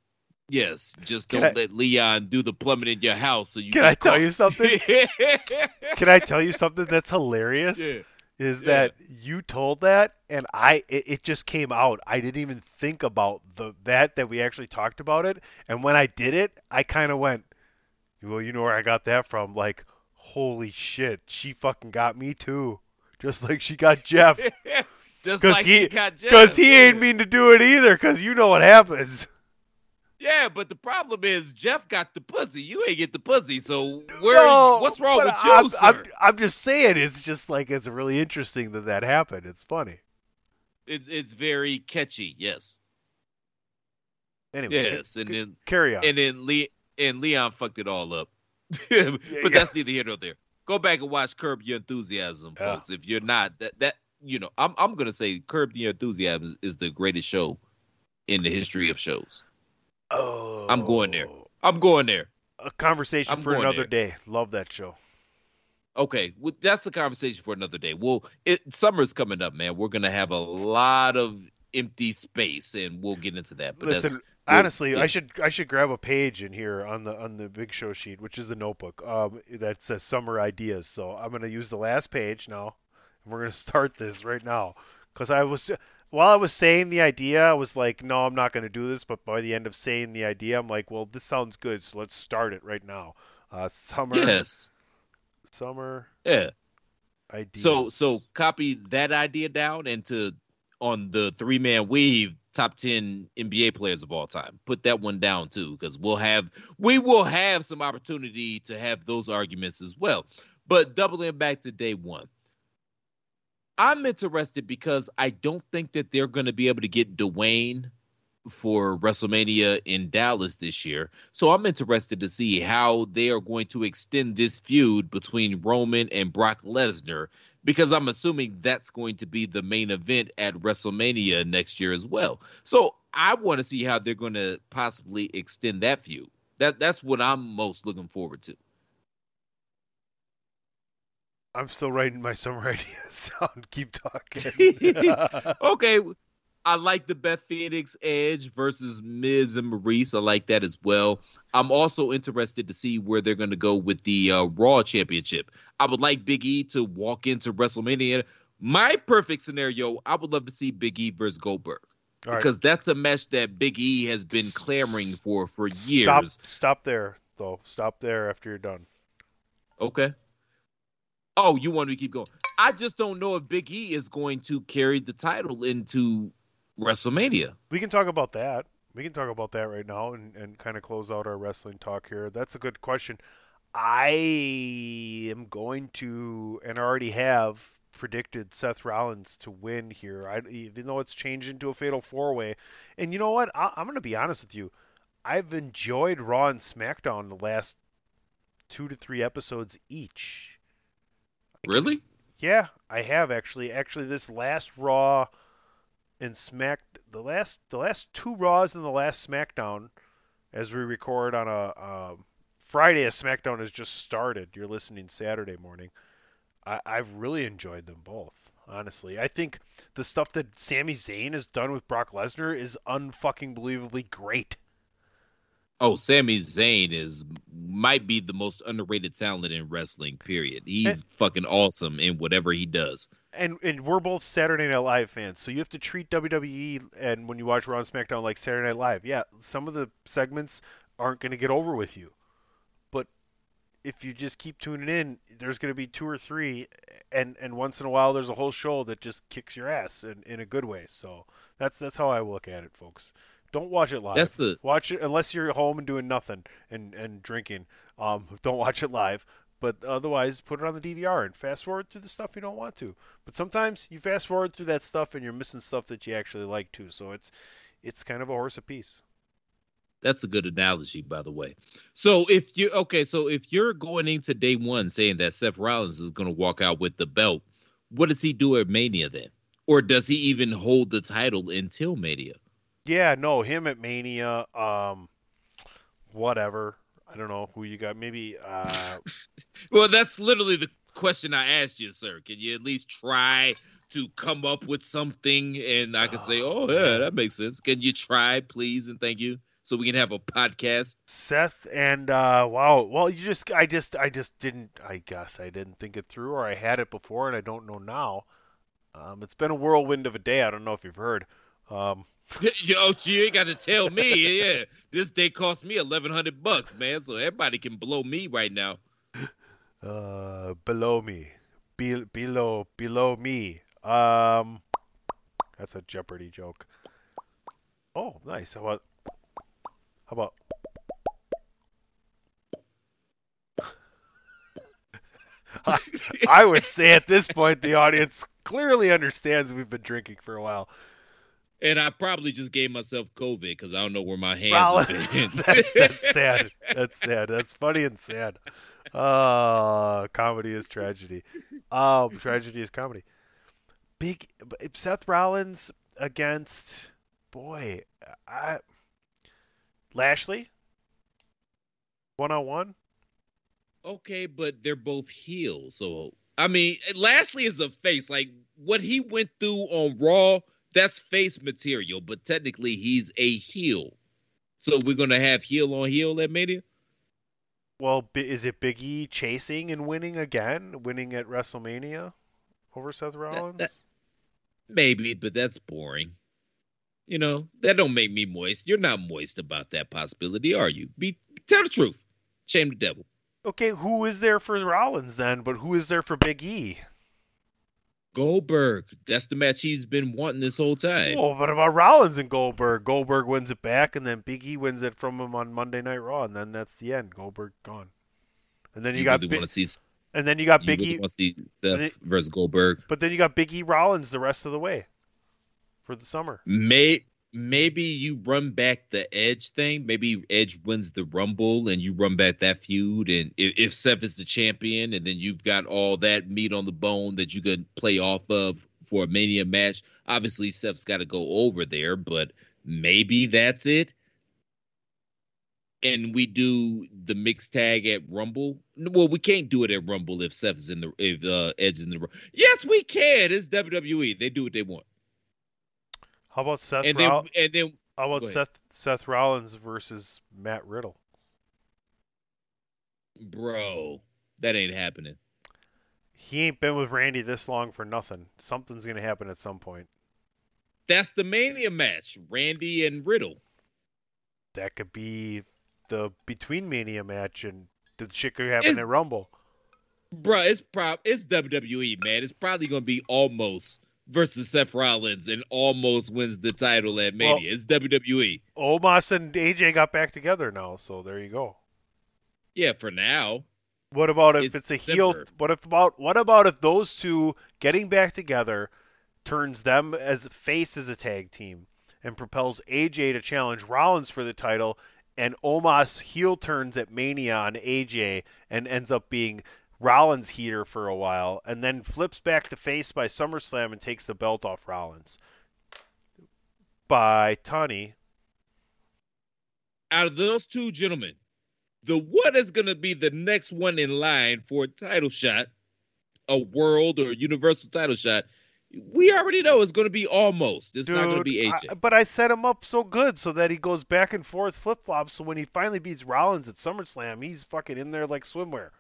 Yes, just Can don't I- let Leon do the plumbing in your house. So you Can I tell caught. you something? Can I tell you something that's hilarious? Yeah. Is Yeah. that you told that and I it, it just came out. I didn't even think about the that that we actually talked about it. And when I did it, I kind of went, "Well, you know where I got that from?" Like, holy shit, she fucking got me too. Just like she got Jeff. Just like he, she got Jeff. cause he ain't mean to do it either. Cause you know what happens. Yeah, but the problem is Jeff got the pussy. You ain't get the pussy. So where? No, what's wrong with you, I'm, sir? I'm, I'm just saying, it's just like it's really interesting that that happened. It's funny. It's it's very catchy. Yes. Anyway, Yes, and c- then carry on. and then Le- and Leon fucked it all up. but yeah. that's neither here nor there. Go back and watch Curb Your Enthusiasm, Yeah. folks. If you're not that that you know, I'm I'm gonna say Curb Your Enthusiasm is, is the greatest show in the history of shows. oh, I'm going there. Oh. I'm going there. A conversation I'm for another there. day. Love that show. Okay, well, that's a conversation for another day. Well, it summer's coming up, man. We're gonna have a lot of empty space, and we'll get into that. But Listen, that's honestly, yeah. I should I should grab a page in here on the on the big show sheet, which is a notebook, um, that says summer ideas. So I'm gonna use the last page now, and we're gonna start this right now. Cause I was while I was saying the idea, I was like, no, I'm not gonna do this. But by the end of saying the idea, I'm like, well, this sounds good, so let's start it right now. Uh, summer, yes, summer yeah. ideas. So so copy that idea down and to on the three man weave top ten NBA players of all time. Put that one down too, because we'll have we will have some opportunity to have those arguments as well. But doubling back to day one. I'm interested because I don't think that they're going to be able to get Dwayne for WrestleMania in Dallas this year. So I'm interested to see how they are going to extend this feud between Roman and Brock Lesnar because I'm assuming that's going to be the main event at WrestleMania next year as well. So I want to see how they're going to possibly extend that feud. That that's what I'm most looking forward to. I'm still writing my summer ideas down. Keep talking. okay. I like the Beth Phoenix Edge versus Miz and Maryse. I like that as well. I'm also interested to see where they're going to go with the uh, Raw Championship. I would like Big E to walk into WrestleMania. My perfect scenario, I would love to see Big E versus Goldberg right. because that's a match that Big E has been clamoring for for years. Stop, stop there, though. Stop there after you're done. Okay. Oh, you want me to keep going? I just don't know if Big E is going to carry the title into WrestleMania. We can talk about that. We can talk about that right now and, and kind of close out our wrestling talk here. That's a good question. I am going to, and I already have predicted Seth Rollins to win here. I, even though it's changed into a fatal four way. And you know what? I, I'm going to be honest with you. I've enjoyed Raw and SmackDown the last two to three episodes each. Really? Yeah, I have actually. Actually, this last Raw and Smack, the last the last two Raws and the last SmackDown, as we record on a Friday, as SmackDown has just started. You're listening Saturday morning. I, I've really enjoyed them both. Honestly, I think the stuff that Sami Zayn has done with Brock Lesnar is unfucking believably great. Oh, Sami Zayn is might be the most underrated talent in wrestling. Period. He's eh. fucking awesome in whatever he does. and and we're both Saturday Night Live fans, so you have to treat WWE and when you watch Raw and SmackDown like Saturday Night Live. Yeah, some of the segments aren't going to get over with you, but if you just keep tuning in, there's going to be two or three, and and once in a while there's a whole show that just kicks your ass in, in a good way. So that's that's how I look at it, folks. Don't watch it live. That's a Watch it unless you're at home and doing nothing and and drinking. Um, don't watch it live. But otherwise, put it on the DVR and fast forward through the stuff you don't want to. But sometimes you fast forward through that stuff and you're missing stuff that you actually like too. So it's it's kind of a horse apiece. That's a good analogy, by the way. So if you okay, so if you're going into day one saying that Seth Rollins is going to walk out with the belt, what does he do at Mania then? Or does he even hold the title until Mania? Yeah, no, him at Mania. Um, whatever. I don't know who you got. Maybe. Uh, Well, that's literally the question I asked you, sir. Can you at least try to come up with something and I can say, "Oh, yeah, that makes sense." Can you try, please, and thank you, so we can have a podcast? Seth and uh, wow. Well, you just. I just. I just didn't. I guess I didn't think it through, or I had it before and I don't know now. Um, it's been a whirlwind of a day. I don't know if you've heard. Um, Yo, you ain't got to tell me. Yeah, this day cost me eleven hundred bucks, man. So everybody can blow me right now. uh, below me, Be- below, below me. Um, that's a Jeopardy joke. Oh, nice. How about? How about? I, I would say at this point the audience clearly understands we've been drinking for a while. And I probably just gave myself COVID because I don't know where my hands Well, have been. that's, that's sad. That's sad. That's funny and sad. Uh, comedy is tragedy. Um, tragedy is comedy. Big Seth Rollins against boy, I Lashley. One on one. Okay, but they're both heels. So I mean, Lashley is a face. Like what he went through on Raw, that's face material. But technically, he's a heel. So we're gonna have heel on heel at Mania. Well, is it Big E chasing and winning again, winning at WrestleMania over Seth Rollins? that- Maybe, but that's boring. You know, that don't make me moist. You're not moist about that possibility, are you? Be tell the truth. Shame the devil. Okay, who is there for Rollins then? But who is there for Big E? Goldberg. That's the match he's been wanting this whole time. Oh, what about Rollins and Goldberg? Goldberg wins it back, and then Big E wins it from him on Monday Night Raw, and then that's the end. Goldberg gone. And then you, you got really Big, see and then you got you Big really E, want to see Seth They- versus Goldberg. but then you got Big E Rollins the rest of the way for the summer. May maybe you run back the Edge thing. Maybe Edge wins the Rumble and you run back that feud. And if, if Seth is the champion, and then you've got all that meat on the bone that you could play off of for a Mania match. Obviously, Seth's got to go over there, but maybe that's it. And we do the mixed tag at Rumble. Well, we can't do it at Rumble if Seth's in the if uh, Edge in the. Yes, we can. It's WWE. They do what they want. How about Seth? And then Roll- and then how about. Seth Seth Rollins versus Matt Riddle? Bro, that ain't happening. He ain't been with Randy this long for nothing. Something's gonna happen at some point. That's the Mania match, Randy and Riddle. That could be the between Mania match and the shit could happen Is- at Rumble. Bro, it's prob it's WWE, man. It's probably gonna be Omos versus Seth Rollins and Omos wins the title at Mania. Well- it's WWE. Omos and AJ got back together now, so there you go. Yeah, for now. What about if It's it's, a heel? What if about what about if those two getting back together turns them as face as a tag team and propels AJ to challenge Rollins for the title, and Omos heel turns at Mania on AJ and ends up being Rollins heater for a while, and then flips back to face by SummerSlam and takes the belt off Rollins by Tunney. Out of those two gentlemen, the one what is gonna be the next one in line for a title shot, a world or universal title shot? We already know it's gonna be Omos. It's not gonna be AJ. I- but I set him up so good so that he goes back and forth flip flops. So when he finally beats Rollins at SummerSlam, he's fucking in there like swimwear.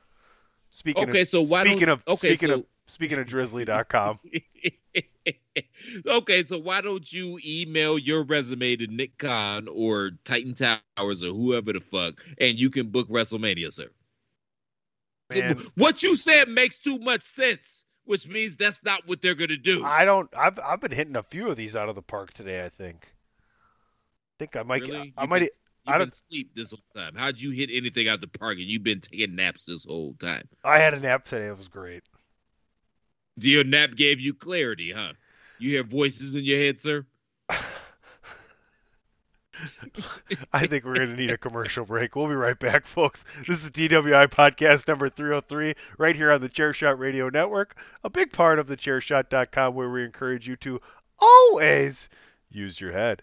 Speaking Okay, of, so why speaking don't- of okay, speaking so- of speaking of Drizzly.com, okay, so why don't you email your resume to Nick Khan or Titan Towers or whoever the fuck, and you can book WrestleMania, sir? man, What you said makes too much sense, which means that's not what they're gonna do. I don't. I've I've been hitting a few of these out of the park today. I think I think I might. Really? I You've might. I you've don't- been asleep this whole time. How'd you hit anything out the park and you've been taking naps this whole time? I had a nap today. It was great. Your nap gave you clarity, huh? You hear voices in your head, sir? I think we're going to need a commercial break. We'll be right back, folks. This is DWI podcast number 303, right here on the Chairshot Radio Network, a big part of the chairshot.com, where we encourage you to always use your head.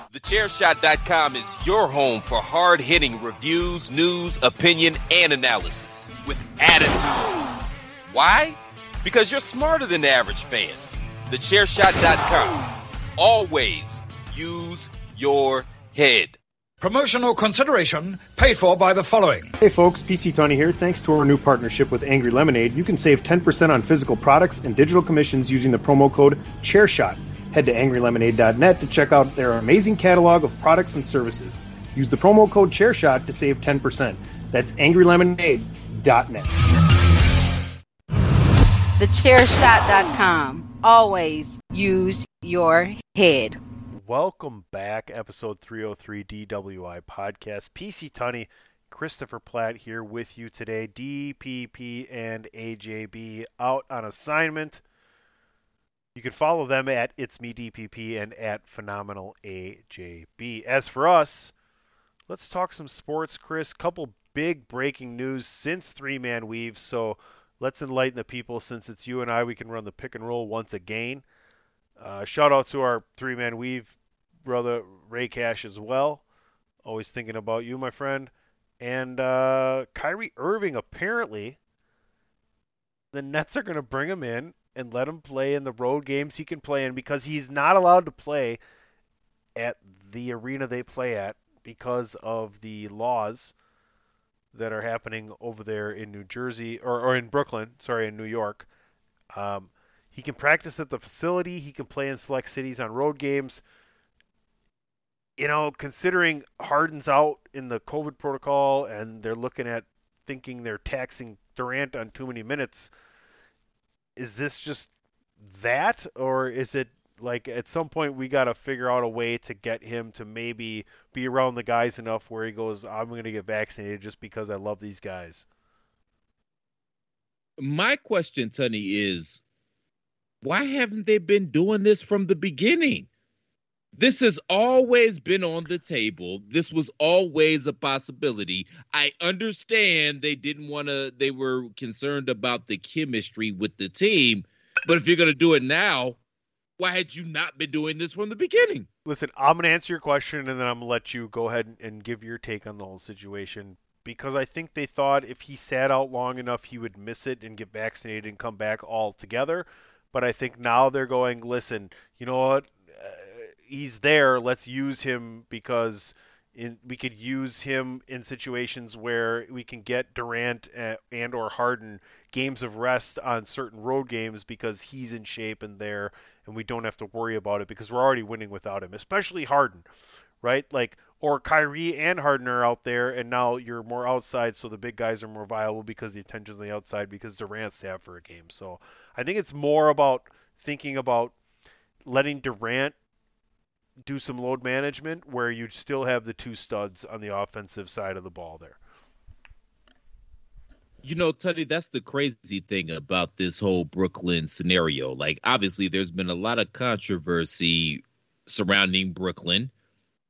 Thechairshot.com is your home for hard hitting reviews, news, opinion, and analysis with attitude. Why? Because you're smarter than the average fan. Thechairshot.com. Always use your head. Promotional consideration paid for by the following. Hey folks, PC Tony here. Thanks to our new partnership with Angry Lemonade, you can save 10% on physical products and digital commissions using the promo code ChairShot. Head to angrylemonade.net to check out their amazing catalog of products and services. Use the promo code ChairShot to save 10%. That's angrylemonade.net. TheChairShot.com. Always use your head. Welcome back, episode 303 DWI podcast. PC Tony, Christopher Platt here with you today. DPP and AJB out on assignment. You can follow them at It's Me DPP and at Phenomenal AJB. As for us, let's talk some sports, Chris. Couple big breaking news since Three Man Weave. So let's enlighten the people. Since it's you and I, we can run the pick and roll once again. Uh, shout out to our Three Man Weave brother Ray Cash as well. Always thinking about you, my friend. And uh, Kyrie Irving apparently, the Nets are going to bring him in and let him play in the road games he can play in because he's not allowed to play at the arena they play at because of the laws that are happening over there in New Jersey or, or in Brooklyn, sorry, in New York. Um, he can practice at the facility. He can play in select cities on road games. You know, considering Harden's out in the COVID protocol and they're looking at thinking they're taxing Durant on too many minutes, is this just that, or is it like at some point we got to figure out a way to get him to maybe be around the guys enough where he goes, I'm going to get vaccinated just because I love these guys? My question, Tony, is why haven't they been doing this from the beginning? This has always been on the table. This was always a possibility. I understand they didn't want to, they were concerned about the chemistry with the team. But if you're going to do it now, Why had you not been doing this from the beginning? Listen, I'm going to answer your question and then I'm going to let you go ahead and give your take on the whole situation because I think they thought if he sat out long enough, he would miss it and get vaccinated and come back altogether. But I think now they're going, listen, you know what? He's there. Let's use him because in, we could use him in situations where we can get Durant uh, and or Harden games of rest on certain road games because he's in shape and there, and we don't have to worry about it because we're already winning without him, especially Harden, right? Like or Kyrie and Harden are out there, and now you're more outside, so the big guys are more viable because the attention's on the outside because Durant's out for a game. So I think it's more about thinking about letting Durant do some load management where you still have the two studs on the offensive side of the ball there. You know, Teddy, that's the crazy thing about this whole Brooklyn scenario. Like, obviously, there's been a lot of controversy surrounding Brooklyn,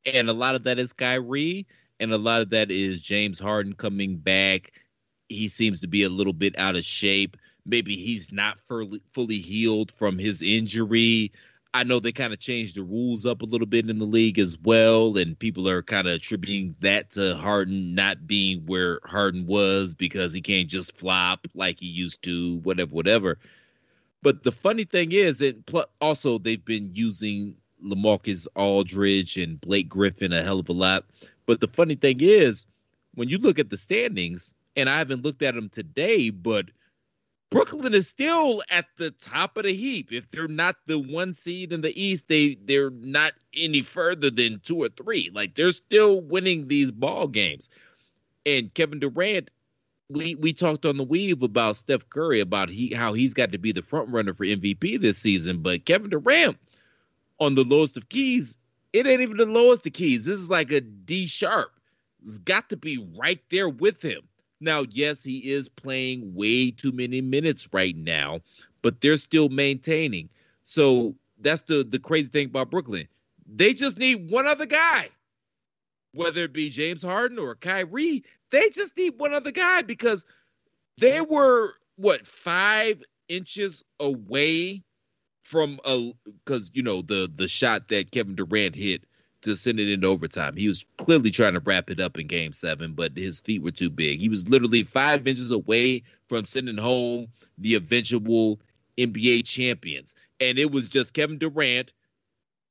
and a lot of that is Kyrie, and a lot of that is James Harden coming back. He seems to be a little bit out of shape. Maybe he's not fully, fully healed from his injury. I know they kind of changed the rules up a little bit in the league as well, and people are kind of attributing that to Harden not being where Harden was because he can't just flop like he used to, whatever, whatever. But the funny thing is, and also they've been using Lamarcus Aldridge and Blake Griffin a hell of a lot. But the funny thing is, when you look at the standings, and I haven't looked at them today, but Brooklyn is still at the top of the heap. If they're not the one seed in the East, they they're not any further than two or three. Like they're still winning these ball games. And Kevin Durant, we we talked on the weave about Steph Curry about he how he's got to be the front runner for MVP this season. But Kevin Durant on the lowest of keys, it ain't even the lowest of keys. This is like a D sharp. It's got to be right there with him. Now, yes, he is playing way too many minutes right now, but they're still maintaining. So that's the the crazy thing about Brooklyn. They just need one other guy, whether it be James Harden or Kyrie. They just need one other guy because they were what five inches away from a because you know the the shot that Kevin Durant hit to send it into overtime. He was clearly trying to wrap it up in game seven, but his feet were too big. He was literally five inches away from sending home the eventual NBA champions. And it was just Kevin Durant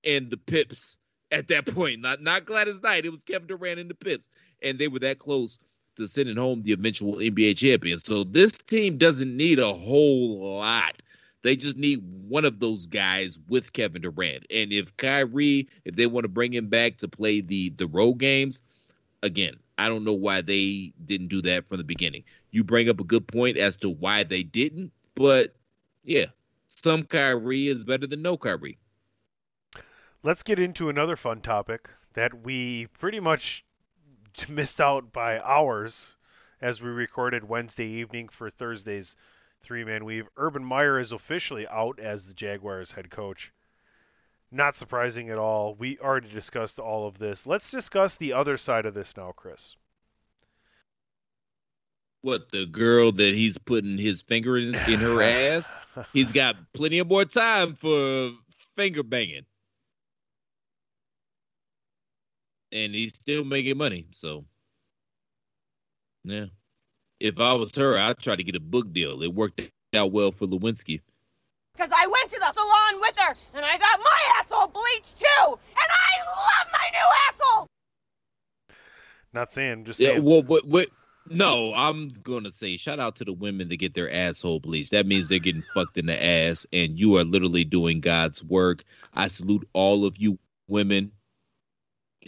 and the Pips at that point. Not not Gladys Knight. It was Kevin Durant and the Pips. And they were that close to sending home the eventual NBA champions. So this team doesn't need a whole lot they just need one of those guys with Kevin Durant. And if Kyrie, if they want to bring him back to play the the road games, again, I don't know why they didn't do that from the beginning. You bring up a good point as to why they didn't, but yeah, some Kyrie is better than no Kyrie. Let's get into another fun topic that we pretty much missed out by hours as we recorded Wednesday evening for Thursday's three man weave. Urban Meyer is officially out as the Jaguars head coach. Not surprising at all. We already discussed all of this. Let's discuss the other side of this now, Chris. What the girl that he's putting his finger in, in her ass? He's got plenty of more time for finger banging, and he's still making money. So, yeah if I was her, I'd try to get a book deal. It worked out well for Lewinsky. Because I went to the salon with her and I got my asshole bleached too, and I love my new asshole. Not saying, just saying. Yeah, well, what, what, no, I'm gonna say shout out to the women that get their asshole bleached. That means they're getting fucked in the ass, and you are literally doing God's work. I salute all of you women.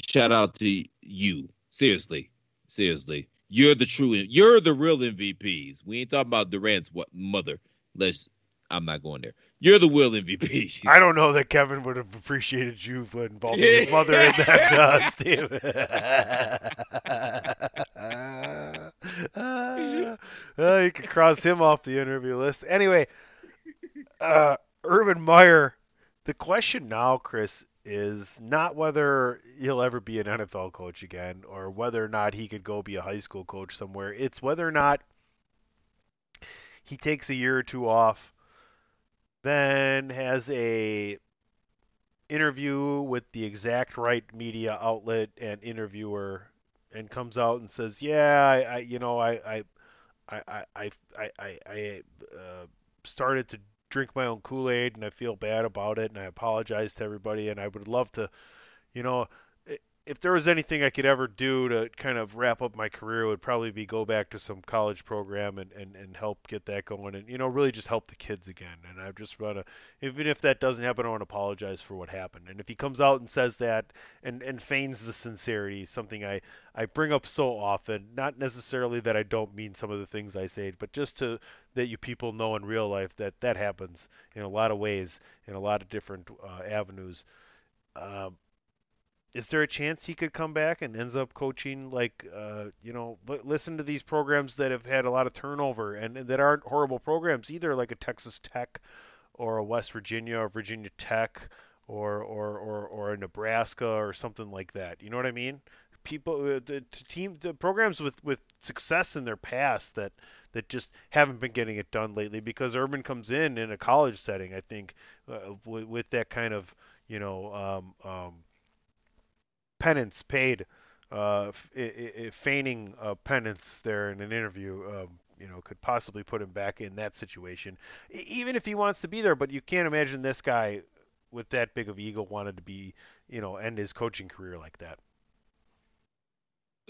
Shout out to you. Seriously, seriously. You're the true. You're the real MVPs. We ain't talking about Durant's what mother. Let's. I'm not going there. You're the real MVP. I don't know that Kevin would have appreciated you for involving his mother in that, uh, Steve. uh, you can cross him off the interview list. Anyway, uh, Urban Meyer. The question now, Chris, is not whether he'll ever be an NFL coach again or whether or not he could go be a high school coach somewhere. It's whether or not he takes a year or two off, then has a interview with the exact right media outlet and interviewer, and comes out and says, "Yeah, I, I you know, I, I, I, I, I, I, I uh, started to drink my own Kool-Aid, and I feel bad about it, and I apologize to everybody, and I would love to, you know." If there was anything I could ever do to kind of wrap up my career, it would probably be go back to some college program and, and, and help get that going, and you know really just help the kids again. And I just to, even if that doesn't happen, I want to apologize for what happened. And if he comes out and says that and, and feigns the sincerity, something I, I bring up so often, not necessarily that I don't mean some of the things I say, but just to that you people know in real life that that happens in a lot of ways, in a lot of different uh, avenues. Um, is there a chance he could come back and ends up coaching like uh, you know li- listen to these programs that have had a lot of turnover and, and that aren't horrible programs either like a Texas Tech or a West Virginia or Virginia Tech or or or, or a Nebraska or something like that you know what I mean? People uh, the team the programs with with success in their past that that just haven't been getting it done lately because Urban comes in in a college setting I think uh, with, with that kind of you know um, um, penance paid, uh, feigning uh, penance there in an interview, um, you know, could possibly put him back in that situation, even if he wants to be there. But you can't imagine this guy with that big of ego wanted to be, you know, end his coaching career like that.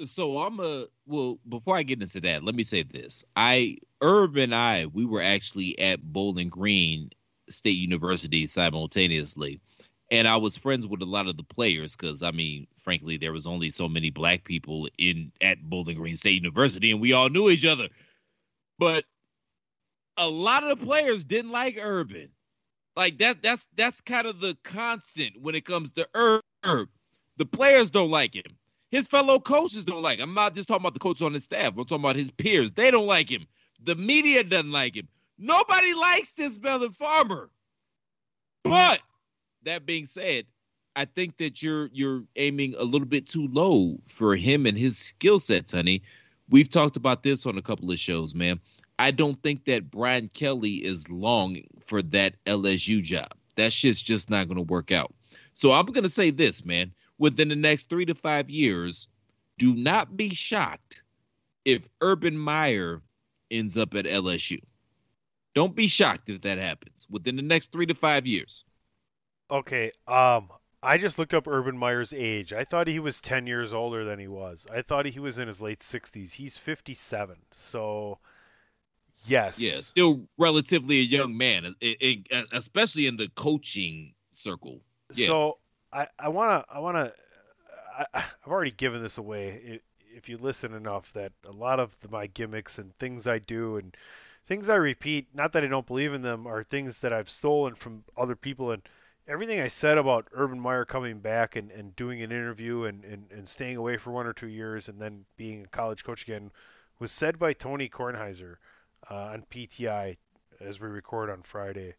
so I'm a well. Before I get into that, let me say this: I Herb and I we were actually at Bowling Green State University simultaneously, and I was friends with a lot of the players because I mean, frankly, there was only so many black people in at Bowling Green State University, and we all knew each other. But a lot of the players didn't like Urban. Like that. That's that's kind of the constant when it comes to Herb. The players don't like him. His fellow coaches don't like him. I'm not just talking about the coaches on his staff. I'm talking about his peers. They don't like him. The media doesn't like him. Nobody likes this Melon Farmer. But that being said, I think that you're you're aiming a little bit too low for him and his skill sets, honey. We've talked about this on a couple of shows, man. I don't think that Brian Kelly is long for that LSU job. That shit's just not going to work out. So I'm going to say this, man. Within the next three to five years, do not be shocked if Urban Meyer ends up at LSU. Don't be shocked if that happens within the next three to five years. Okay, um, I just looked up Urban Meyer's age. I thought he was 10 years older than he was. I thought he was in his late 60s. He's 57. So, yes. Yeah, still relatively a young man, e- especially in the coaching circle. Yeah. So I I want to I want to I, I've already given this away. If you listen enough, that a lot of the, my gimmicks and things I do and things I repeat, not that I don't believe in them, are things that I've stolen from other people. And everything I said about Urban Meyer coming back and, and doing an interview and, and, and staying away for one or two years and then being a college coach again was said by Tony Kornheiser uh, on PTI as we record on Friday.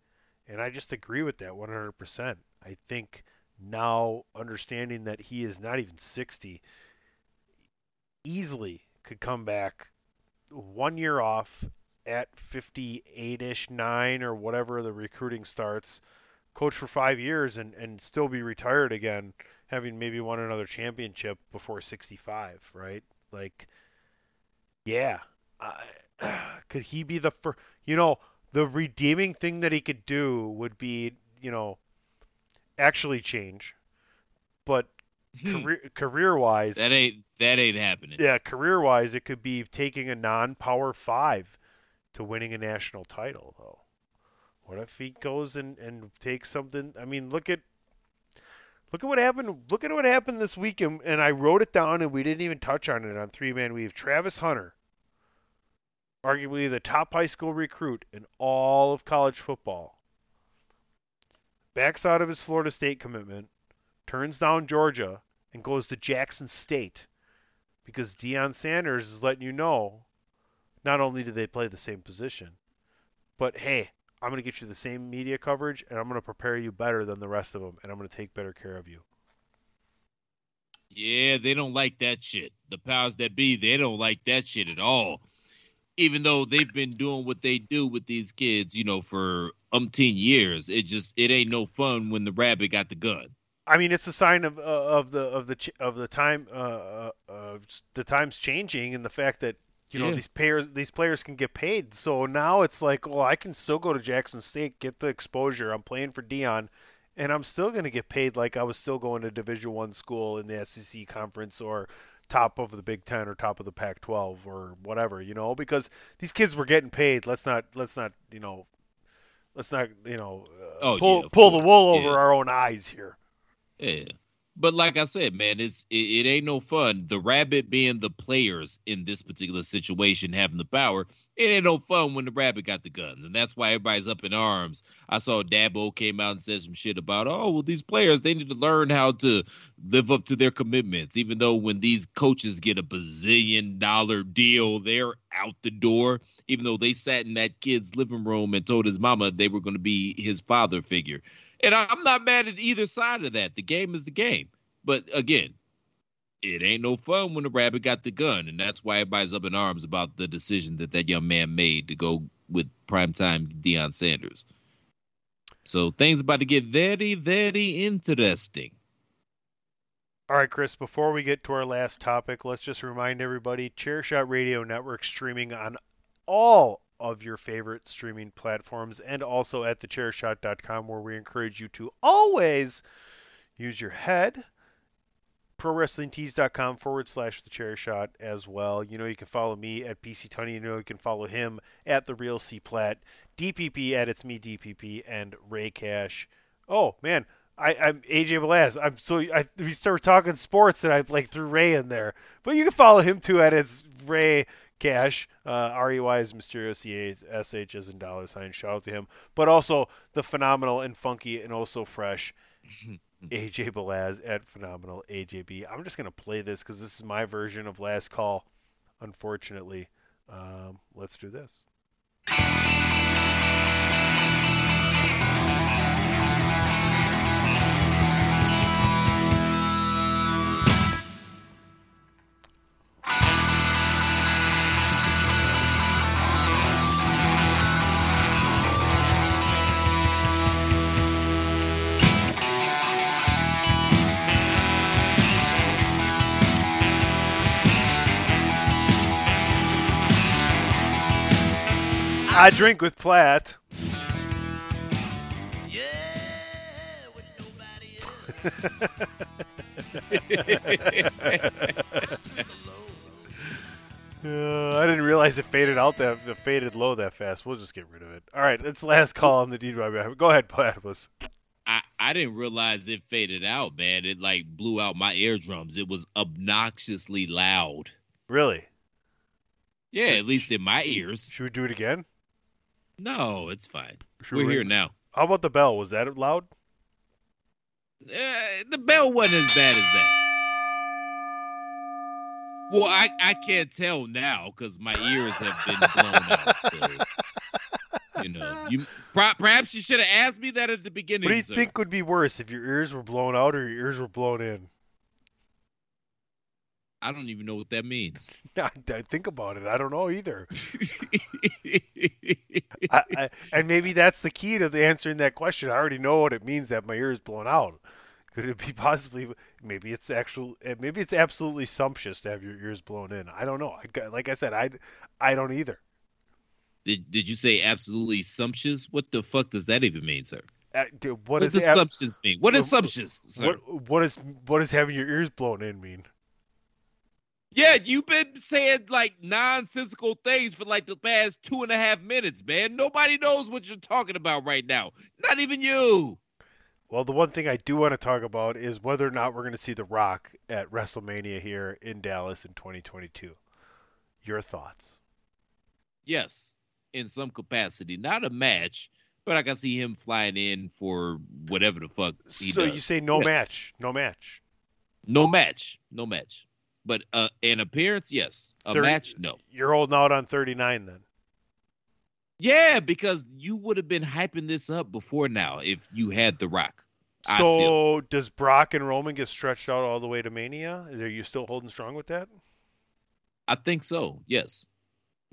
And I just agree with that 100%. I think now understanding that he is not even 60 easily could come back one year off at 58ish 9 or whatever the recruiting starts coach for 5 years and and still be retired again having maybe won another championship before 65 right? Like yeah I, could he be the first you know the redeeming thing that he could do would be you know actually change but hmm. career career wise That ain't that ain't happening. yeah career wise it could be taking a non power 5 to winning a national title though what if he goes and and takes something i mean look at look at what happened look at what happened this week and, and i wrote it down and we didn't even touch on it on three man weave. Travis hunter arguably the top high school recruit in all of college football backs out of his florida state commitment turns down georgia and goes to jackson state because Deion Sanders is letting you know not only do they play the same position, but hey, I'm going to get you the same media coverage and I'm going to prepare you better than the rest of them and I'm going to take better care of you. Yeah, they don't like that shit. The powers that be, they don't like that shit at all. even though they've been doing what they do with these kids, you know, for umpteen years. It just it ain't no fun when the rabbit got the gun. I mean, it's a sign of uh, of the of the ch- of the time uh, uh, uh, the times changing and the fact that you know Yeah. these players these players can get paid. So now it's like, well, I can still go to Jackson State, get the exposure. I'm playing for Deion, and I'm still going to get paid like I was still going to Division One school in the SEC conference or top of the Big Ten or top of the Pac-12 or whatever, you know, because these kids were getting paid. Let's not let's not you know let's not you know uh, Oh, pull yeah, pull the wool over yeah. our own eyes here. Yeah. But like I said, man, it's it, it ain't no fun. The rabbit being the players in this particular situation having the power, it ain't no fun when the rabbit got the guns. And that's why everybody's up in arms. I saw Dabo came out and said some shit about, oh, well, these players, they need to learn how to live up to their commitments. Even though when these coaches get a bazillion dollar deal, they're out the door. Even though they sat in that kid's living room and told his mama they were going to be his father figure. And I'm not mad at either side of that. The game is the game. But again, it ain't no fun when the rabbit got the gun. And that's why everybody's up in arms about the decision that that young man made to go with primetime Deion Sanders. So things about to get very, very interesting. All right, Chris, before we get to our last topic, let's just remind everybody Chairshot Radio Network streaming on all of your favorite streaming platforms and also at thechairshot.com where we encourage you to always use your head. ProWrestlingTees.com forward slash the chair shot as well. You know, you can follow me at PC Tony. You know, you can follow him at the real C Plat, DPP at it's me DPP, and Ray Cash. Oh man, I, I'm AJ Belaz. I'm so I we started talking sports and I like threw Ray in there, but you can follow him too at it's Ray Cash. Uh, R E Y is Mysterio C A S H as in dollar sign. Shout out to him, but also the phenomenal and funky and also fresh. AJ Belaz at Phenomenal AJB. I'm just gonna play this because this is my version of Last Call. Unfortunately, um, let's do this. I drink with Platt. Uh, I didn't realize it faded out that it faded low that fast. We'll just get rid of it. All right, it's last call on the DWI. Go ahead, Platypus. I, I didn't realize it faded out, man. It like blew out my eardrums. It was obnoxiously loud. Really? Yeah, at least in my ears. Should we do it again? No, it's fine. Should We're we- here now. How about the bell? Was that loud? Eh, the bell wasn't as bad as that. Well, I, I can't tell now because my ears have been blown out. So, you know, you per- perhaps you should have asked me that at the beginning. What do you sir. think would be worse if your ears were blown out or your ears were blown in? I don't even know what that means. I, I think about it. I don't know either. I, I, and maybe that's the key to the answering that question. I already know what it means that my ear is blown out. Could it be possibly? Maybe it's actual. eh, Maybe it's absolutely sumptuous to have your ears blown in. I don't know. I, like I said, I, I don't either. Did, did you say absolutely sumptuous? What the fuck does that even mean, sir? Uh, dude, What, what is does ab- sumptuous mean? What is sumptuous, sir? What what is what does having your ears blown in mean? Yeah, you've been saying like nonsensical things for like the past two and a half minutes, man. Nobody knows what you're talking about right now. Not even you. Well, the one thing I do want to talk about is whether or not we're going to see The Rock at WrestleMania here in Dallas in 2022. Your thoughts? Yes, in some capacity. Not a match, but I can see him flying in for whatever the fuck he so does. you say no match, no match. No match. No match. But uh, an appearance, yes. A Thirty- match, no. You're holding out on 39 then. Yeah, because you would have been hyping this up before now if you had The Rock. So does Brock and Roman get stretched out all the way to Mania? Are you still holding strong with that? I think so. Yes.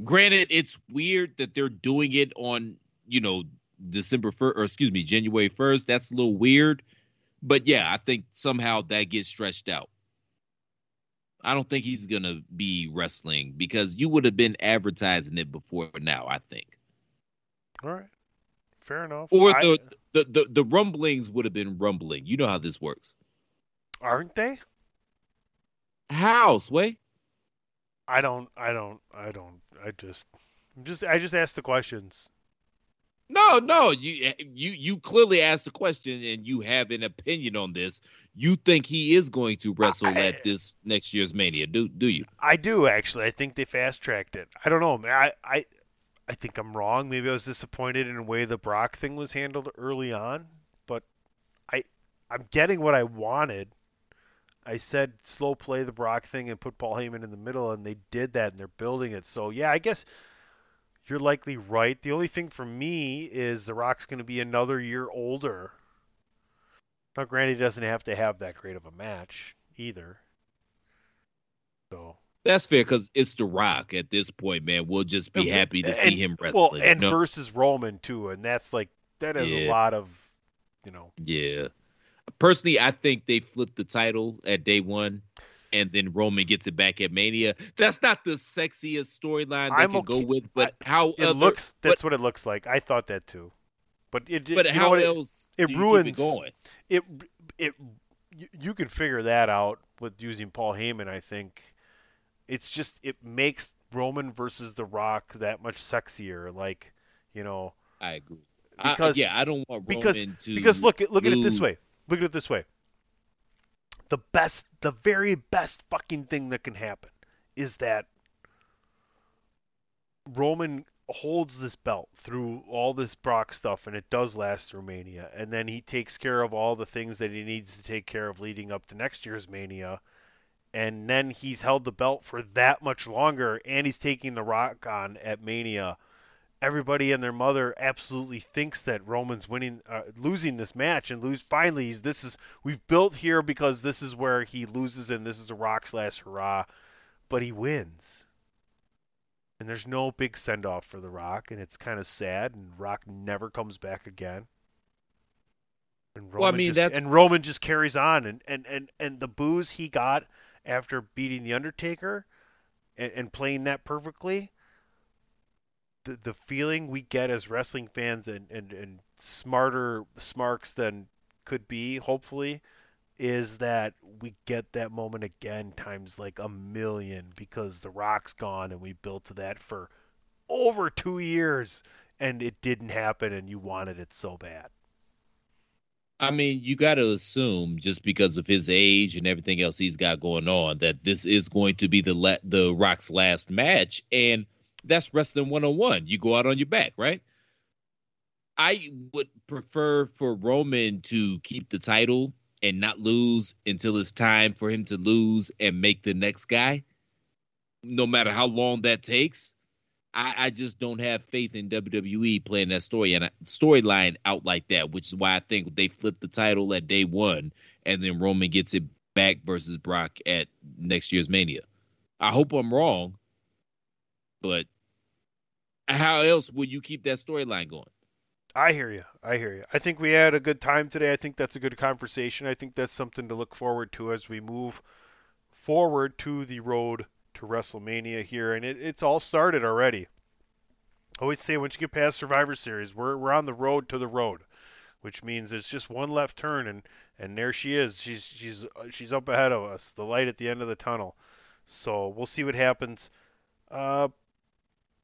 Granted, it's weird that they're doing it on, you know, December 1st, or excuse me, January 1st. That's a little weird. But yeah, I think somehow that gets stretched out. I don't think he's going to be wrestling because you would have been advertising it before now, I think. All right. Fair enough. Or I- the, the, the, the rumblings would have been rumbling. You know how this works. aren't they? How, Sway? I don't. I don't. I don't. I just. I'm just. I just ask the questions. No, no, you eh, you you clearly asked the question and you have an opinion on this. You think he is going to wrestle at this next year's Mania, do do you? I do actually. I think they fast tracked it. I don't know. man. I. I. I think I'm wrong. Maybe I was disappointed in the way the Brock thing was handled early on, but I. I'm getting what I wanted. I said slow play the Brock thing and put Paul Heyman in the middle, and they did that, and they're building it. So yeah, I guess you're likely right. The only thing for me is The Rock's going to be another year older. Now, granted, he doesn't have to have that great of a match either. So That's fair because it's The Rock at this point, man. We'll just be happy to see him wrestling. Well, and know? versus Roman too, and that's like that has a lot of, you know. Yeah. Personally, I think they flipped the title at day one, and then Roman gets it back at Mania. That's not the sexiest storyline they I'm can go with, but how It other- looks. but- That's what it looks like. I thought that too, but it. it- But you know how it- else It do you keep it ruins. going? It. It. You, can figure that out with using Paul Heyman. I think. It's just it makes Roman versus The Rock that much sexier. Like, you know. I agree. I- Because yeah, I don't want because Roman to because look at look at it this way. Look at it this way. The best, the very best fucking thing that can happen is that Roman holds this belt through all this Brock stuff, and it does last through Mania, and then he takes care of all the things that he needs to take care of leading up to next year's Mania, and then he's held the belt for that much longer, and he's taking the Rock on at Mania everybody and their mother absolutely thinks that Roman's winning, uh, losing this match, and lose. Finally, he's, this is we've built here because this is where he loses, and this is a Rock's last hurrah, but he wins, and there's no big send off for the Rock, and it's kind of sad, and Rock never comes back again. And Roman Well, I mean, just, that's- and Roman just carries on, and and and and the boos he got after beating the Undertaker, and, and playing that perfectly the the feeling we get as wrestling fans and, and, and smarter smarks than could be, hopefully, is that we get that moment again times like a million because the rock's gone and we built to that for over two years and it didn't happen and you wanted it so bad. I mean, you got to assume just because of his age and everything else he's got going on that this is going to be the la- the Rock's last match, and that's wrestling one on one. You go out on your back, right? I would prefer for Roman to keep the title and not lose until it's time for him to lose and make the next guy, no matter how long that takes. I, I just don't have faith in WWE playing that story and uh, storyline out like that, which is why I think they flip the title at day one and then Roman gets it back versus Brock at next year's Mania. I hope I'm wrong, but how else would you keep that storyline going? I hear you. I hear you. I think we had a good time today. I think that's a good conversation. I think that's something to look forward to as we move forward to the road to WrestleMania here, and it, it's all started already. I always say once you get past Survivor Series, we're we're on the road to the road, which means it's just one left turn, and and there she is. She's she's she's up ahead of us, the light at the end of the tunnel. So we'll see what happens. Uh,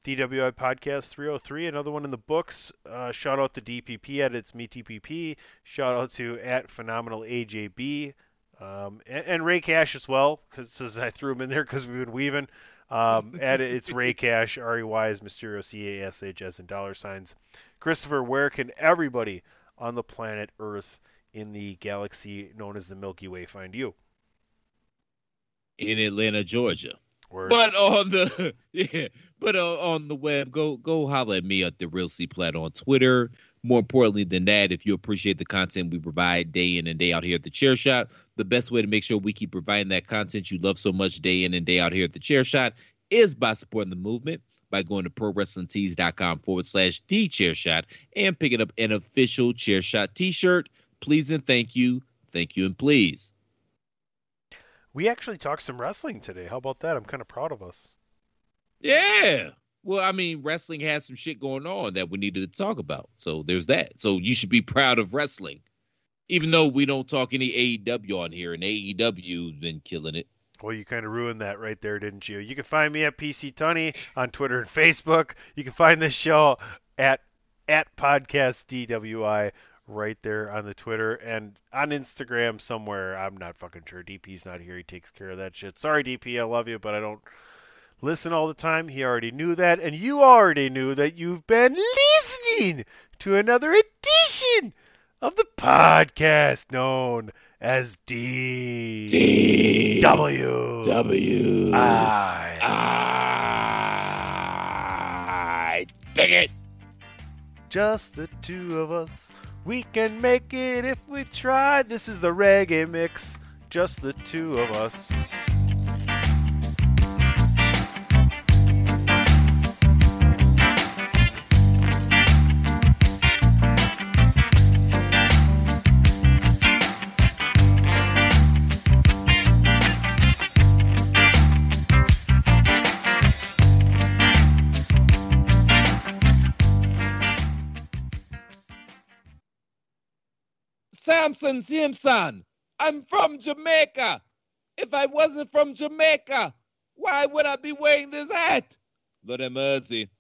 DWI Podcast 303, another one in the books. Uh, shout out to DPP at It's Me TPP. Shout out to at Phenomenal AJB. Um, and, and Ray Cash as well, because I threw him in there because we've been weaving. Um, at It's Ray Cash, R E Y is Mysterio, C A S H S, and dollar signs. Christopher, where can everybody on the planet Earth in the galaxy known as the Milky Way find you? In Atlanta, Georgia. Word. But on the yeah, but uh, on the web, go go holler at me at the Real C Plat on Twitter. More importantly than that, if you appreciate the content we provide day in and day out here at the Chair Shot, the best way to make sure we keep providing that content you love so much day in and day out here at the Chair Shot is by supporting the movement. by going to prowrestlingtees.com forward slash the chair shot and picking up an official chair shot t shirt. Please and thank you. Thank you and please. We actually talked some wrestling today. How about that? I'm kind of proud of us. Yeah. Well, I mean, wrestling has some shit going on that we needed to talk about. So there's that. So you should be proud of wrestling. Even though we don't talk any AEW on here, and AEW's been killing it. Well, you kind of ruined that right there, didn't you? You can find me at PC Tunney on Twitter and Facebook. You can find this show at at podcast DWI right there on the Twitter and on Instagram somewhere. I'm not fucking sure. DP's not here. He takes care of that shit. Sorry, DP. I love you, but I don't listen all the time. He already knew that, and you already knew that you've been listening to another edition of the podcast known as D, D W W I I dig it. Just the two of us. We can make it if we try. This is the reggae mix. Just the two of us. Samson Simpson. I'm from Jamaica. If I wasn't from Jamaica, why would I be wearing this hat? Lord have mercy.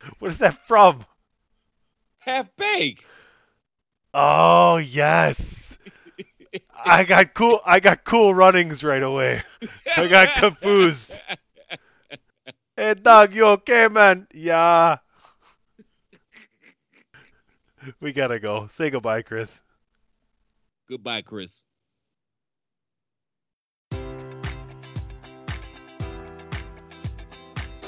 What is that from? Half baked. Oh yes. I got cool. I got cool runnings right away. I got confused. Hey, dog, you okay, man? Yeah. We gotta go. Say goodbye, Chris. Goodbye, Chris.